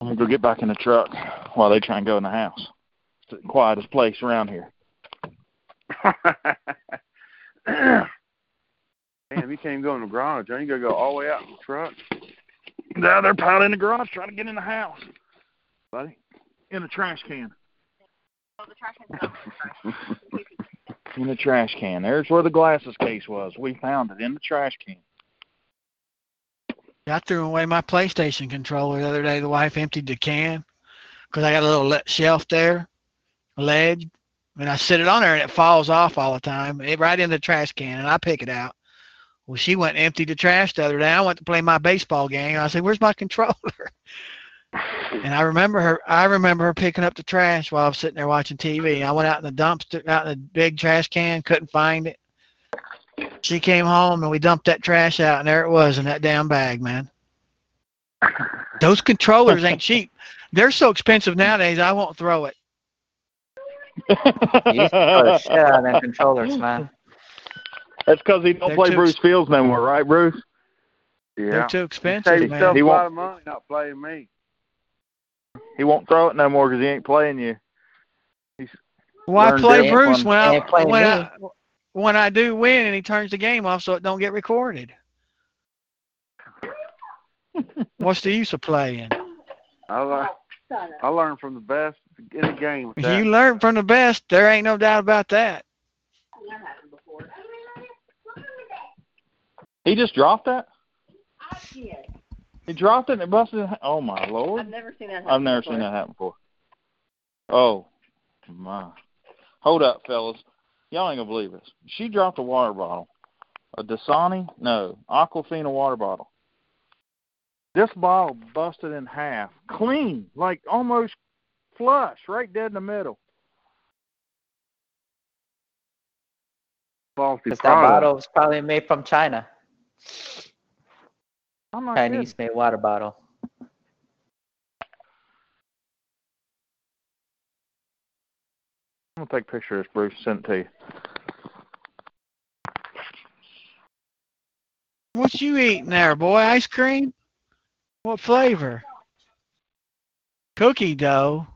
I'm gonna go get back in the truck while they try and go in the house. It's the quietest place around here. Damn, you can't go in the garage. Don't you gotta go all the way out in the truck? Now they're piling in the garage trying to get in the house, buddy. In the trash can. Oh, the trash can's gone. In the trash can. There's where the glasses case was. We found it in the trash can. I threw away my PlayStation controller the other day. The wife emptied the can because I got a little le- shelf there, a ledge, and I sit it on there and it falls off all the time, it, right in the trash can, and I pick it out. Well, she went and emptied the trash the other day. I went to play my baseball game. I said, "Where's my controller?" And I remember her. I remember her picking up the trash while I was sitting there watching TV. I went out in the dumpster, out in the big trash can, couldn't find it. She came home and we dumped that trash out, and there it was in that damn bag, man. Those controllers ain't cheap. They're so expensive nowadays. I won't throw it. You used to throw the shit out of them controllers, man. That's because he don't They're play too Bruce Fields no more, right, Bruce? Yeah. They're too expensive, yourself man. He a won't- lot of money not playing me. He won't throw it no more because he ain't playing you. He's Why play Bruce when I ain't playing when me. I when I do win and he turns the game off so it don't get recorded? What's the use of playing? I learned, I learned from the best in the game with that. you learn from the best, there ain't no doubt about that. He just dropped that? Yes. He dropped it and it busted. Oh my lord! I've never seen that happen I've never before. seen that happen before. Oh my! Hold up, fellas. Y'all ain't gonna believe this. She dropped a water bottle, a Dasani, no, Aquafina water bottle. This bottle busted in half, clean, like almost flush, right dead in the middle. faulty Because that bottle was probably made from China. I'm not kidding. Chinese made water bottle. I'm gonna take a picture of this, Bruce. Sent to you. What you eating there, boy? Ice cream? What flavor? Cookie dough.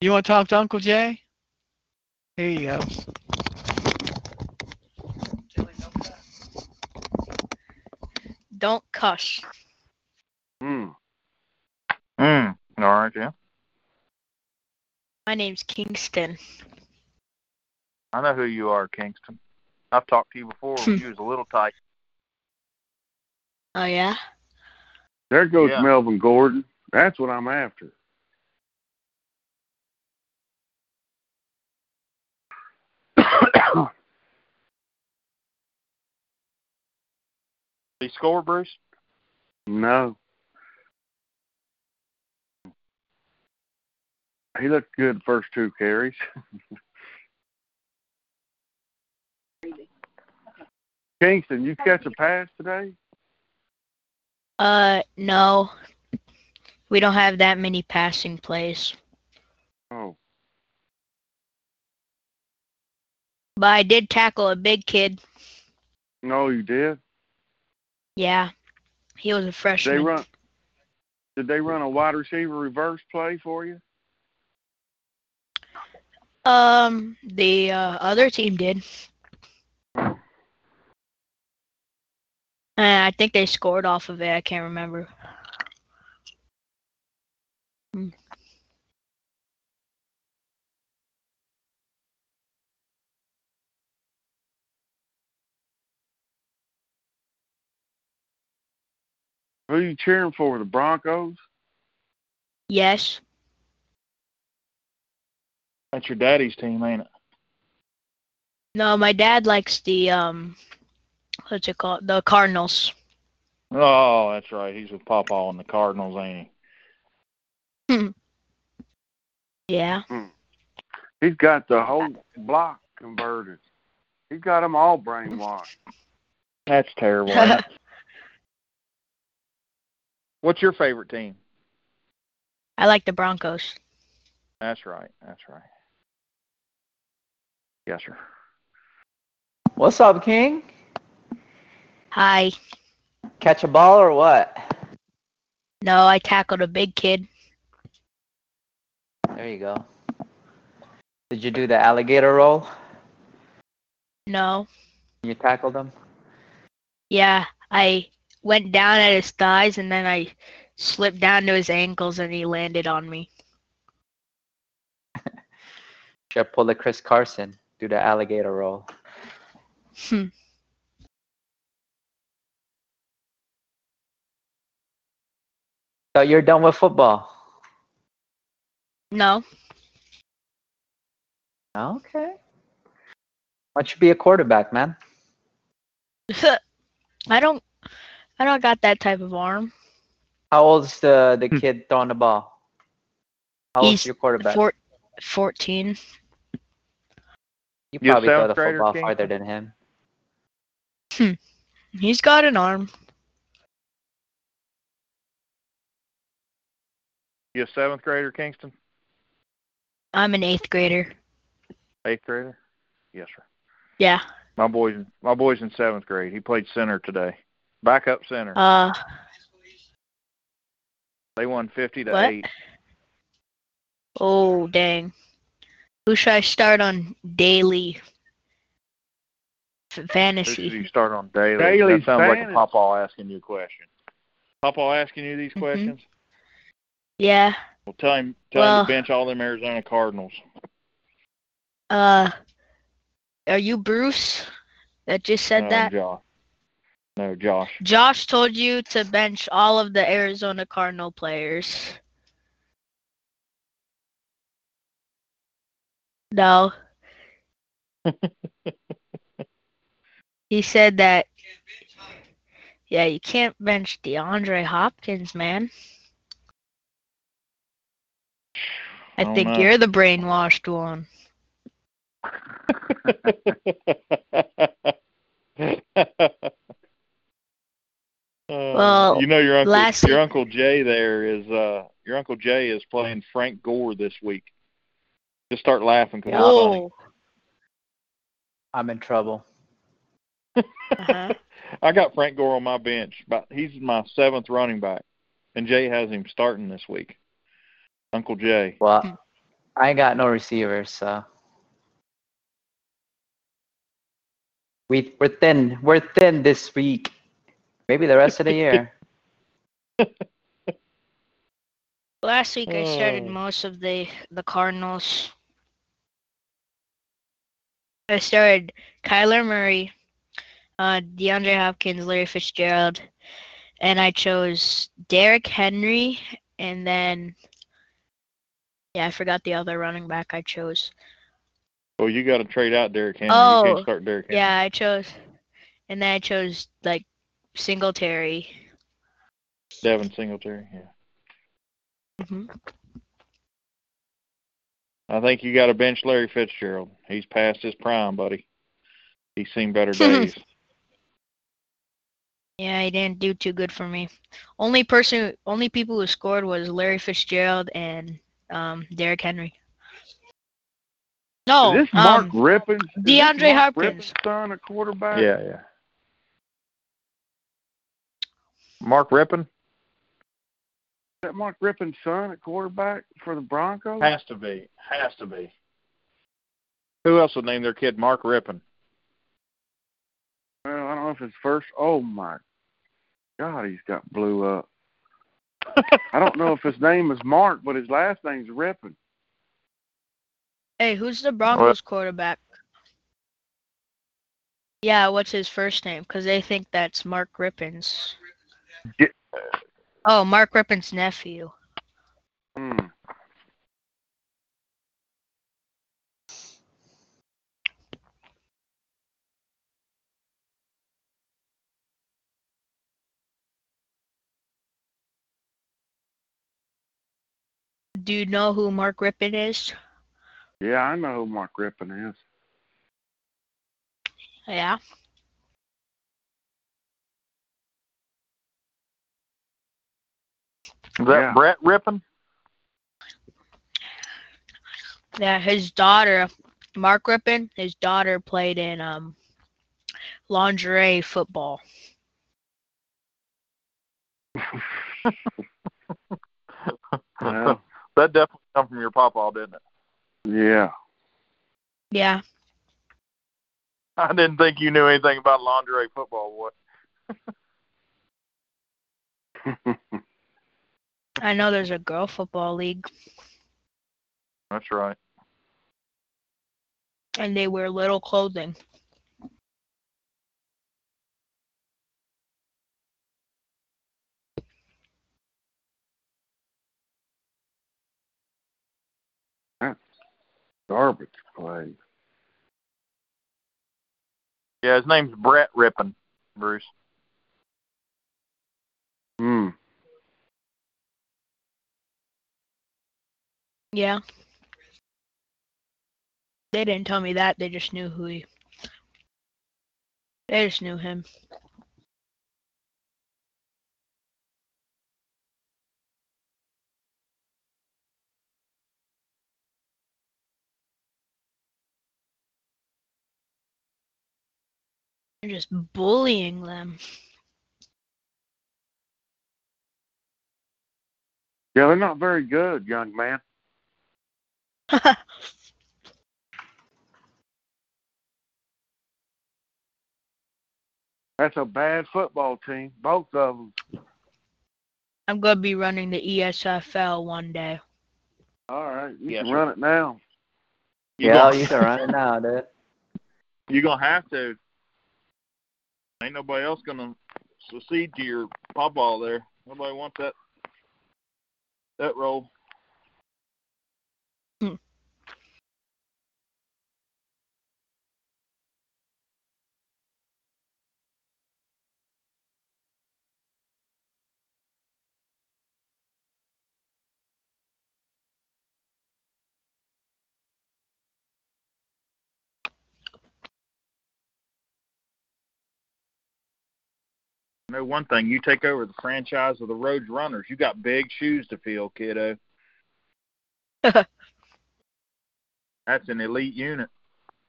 You want to talk to Uncle Jay? Here you go. Don't cuss. Mm. Mm. All right, yeah. My name's Kingston. I know who you are, Kingston. I've talked to you before when you was a little tight. Oh yeah? There goes Yeah. Melvin Gordon. That's what I'm after. Did he score, Bruce? No. He looked good the first two carries. Kingston, you catch a pass today? Uh no. We don't have that many passing plays. Oh, But I did tackle a big kid. no, you did. Yeah. He was a Did they freshman. run? Did they run a wide receiver reverse play for you? Um the uh, other team did. And I think they scored off of it. I can't remember. Who are you cheering for? The Broncos? Yes. That's your daddy's team, ain't it? No, my dad likes the um what's it called? The Cardinals. Oh, that's right. He's with Papa and the Cardinals, ain't he? Yeah. He's got the whole block converted. He's got them all brainwashed. That's terrible. ain't it? What's your favorite team? I like the Broncos. That's right. That's right. Yes, sir. What's up, King? Hi. Catch a ball or what? No, I tackled a big kid. There you go. Did you do the alligator roll? No. You tackled him? Yeah, I went down at his thighs and then I slipped down to his ankles and he landed on me. Should pull the Chris Carson. Do the alligator roll. Hmm. So you're done with football. No. Okay. Why don't you be a quarterback, man? I don't I don't got that type of arm. How old's the the hmm. kid throwing the ball? How old's He's your quarterback? Four, 14. you You probably throw the seventh grader, football King? farther than him. Hmm. He's got an arm. You a seventh grader, Kingston? I'm an eighth grader. Eighth grader? Yes, sir. Yeah. My boy's my boy's in seventh grade. He played center today. Backup center. Uh they won fifty to what? eight. oh dang. Who should I start on daily f- Who should fantasy? you start on daily? Daily that sounds like a fantasy. pawpaw asking you a question. Pawpaw asking you these Mhm. questions? Yeah. Well, tell him tell Well- him to bench all them Arizona Cardinals. Uh are you Bruce that just said no, that? Josh. No, Josh. Josh told you to bench all of the Arizona Cardinal players. No. he said that yeah, you can't bench DeAndre Hopkins, man. I think know. you're the brainwashed one. Uh, you know your uncle last your uncle Jay there is uh your uncle Jay is playing Frank Gore this week. Just start laughing because it's funny. Oh. I'm in trouble. Uh-huh. I got Frank Gore on my bench, but he's my seventh running back, and Jay has him starting this week. Uncle Jay. Well, I ain't got no receivers, so we we're thin. We're thin this week. Maybe the rest of the year. Last week I started Oh. most of the the Cardinals. I started Kyler Murray, uh, DeAndre Hopkins, Larry Fitzgerald, and I chose Derrick Henry, and then yeah, I forgot the other running back I chose. Well, you got to trade out Derrick Henry. you Oh, can't start Derrick Henry. Yeah, I chose, and then I chose like Singletary. Devin Singletary. Yeah. hmm I think you got to bench Larry Fitzgerald. He's past his prime, buddy. He's seen better days. Yeah, he didn't do too good for me. Only person, only people who scored was Larry Fitzgerald and um, Derrick Henry. No, is this Mark um, Rypien? DeAndre Mark Hopkins. Rypien's son, a quarterback? yeah, yeah. Mark Rypien Is that Mark Rypien's son, a quarterback for the Broncos? has to be. Has to be. Who else would name their kid Mark Rypien? Well, I don't know if it's first. Oh my God, he's got blew up. I don't know if his name is Mark, but his last name's Rypien. Hey, who's the Broncos quarterback? Yeah, what's his first name? Because they think that's Mark Rypien's. Yeah. Oh, Mark Rypien's nephew. Hmm. Do you know who Mark Rypien is? Yeah, I know who Mark Rypien is. Yeah. Is that Yeah. Brett Rypien? Yeah, his daughter, Mark Rypien, his daughter played in um lingerie football. Yeah. that definitely come from your papa, didn't it? Yeah. Yeah. I didn't think you knew anything about lingerie football, boy. I know there's a girl football league. That's right. And they wear little clothing. That's garbage play. Yeah, his name's Brett Rypien, Bruce. Hmm. Yeah. They didn't tell me that. They just knew who he. They just knew him. You're just bullying them. Yeah, they're not very good, young man. That's a bad football team, both of them. I'm gonna be running the ESFL one day. All right, you Yes, can sir. run it now. You yeah, gonna, you can run it now, dude. You're gonna have to. Ain't nobody else gonna succeed to your pawpaw there. Nobody wants that that role. Know one thing, you take over the franchise of the Rhodes Runners, you got big shoes to fill, kiddo. That's an elite unit.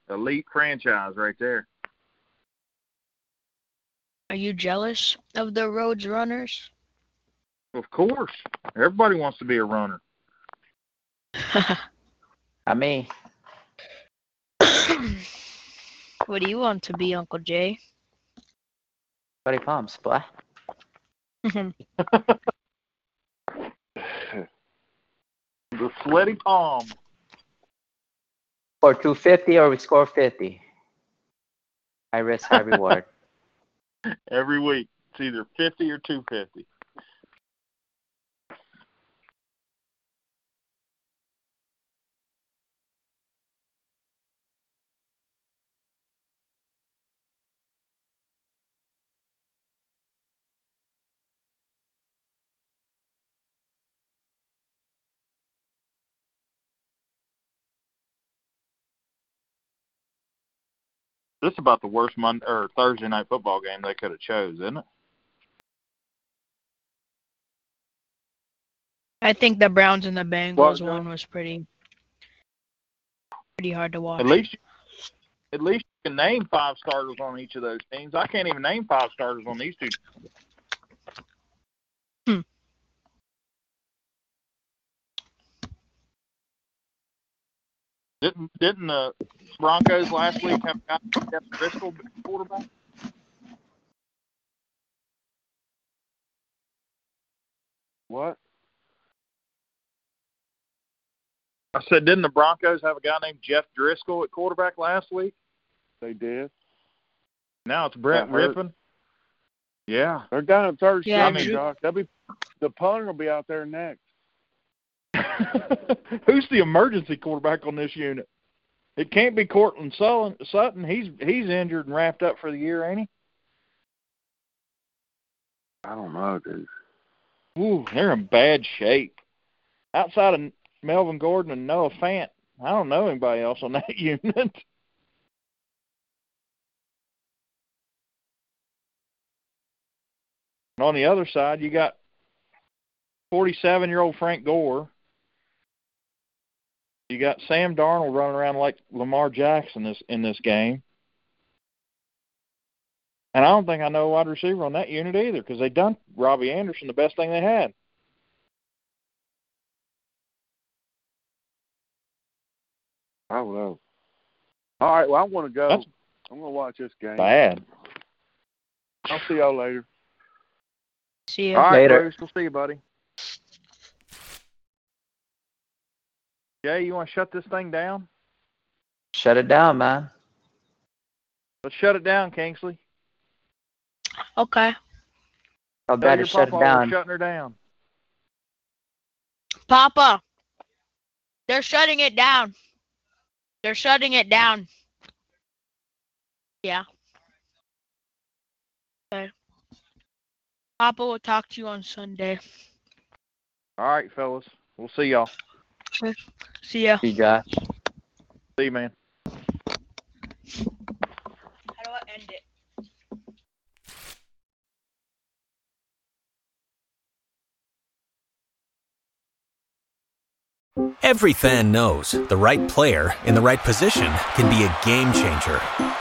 Elite franchise right there. Are you jealous of the Rhodes Runners? Of course. Everybody wants to be a runner. I mean, what do you want to be, Uncle Jay? Buddy palms, boy. The sweaty palm. Or 250 or we score 50. High risk, high reward. every week. It's either 50 or 250. This is about the worst Monday or Thursday night football game they could have chose, isn't it? I think the Browns and the Bengals John? one was pretty pretty hard to watch. At least, at least you can name five starters on each of those teams. I can't even name five starters on these two. Didn't didn't the Broncos last week have got Jeff Driskel quarterback? What? I said, didn't the Broncos have a guy named Jeff Driskel at quarterback last week? They did. Now it's Brett That hurt. Rypien. Yeah. They're down at third Yeah, string, Drew- Josh. They'll be the punter will be out there next. Who's the emergency quarterback on this unit? It can't be Courtland Sutton. He's he's injured and wrapped up for the year, ain't he? I don't know, dude. Ooh, they're in bad shape. Outside of Melvin Gordon and Noah Fant, I don't know anybody else on that unit. And on the other side, you got 47-year-old Frank Gore. You got Sam Darnold running around like Lamar Jackson this in this game. And I don't think I know a wide receiver on that unit either because they done Robbie Anderson the best thing they had. I don't know. All right, well I want to go. That's- I'm gonna watch this game. Bad. I'll see y'all later. See All ya. right, Later. Bruce, we'll see you, buddy. Jay, you want to shut this thing down? Shut it down, man. Let's shut it down, Kingsley. Okay. I'll Tell better shut it down. shutting her down. Papa. They're shutting it down. They're shutting it down. Yeah. Okay. Papa will talk to you on Sunday. All right, fellas. We'll see y'all. See ya. See, Josh. See you, man. How do I end it? Every fan knows the right player in the right position can be a game changer.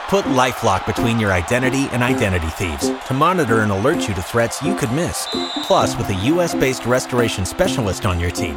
Put LifeLock between your identity and identity thieves to monitor and alert you to threats you could miss. Plus, with a US-based restoration specialist on your team,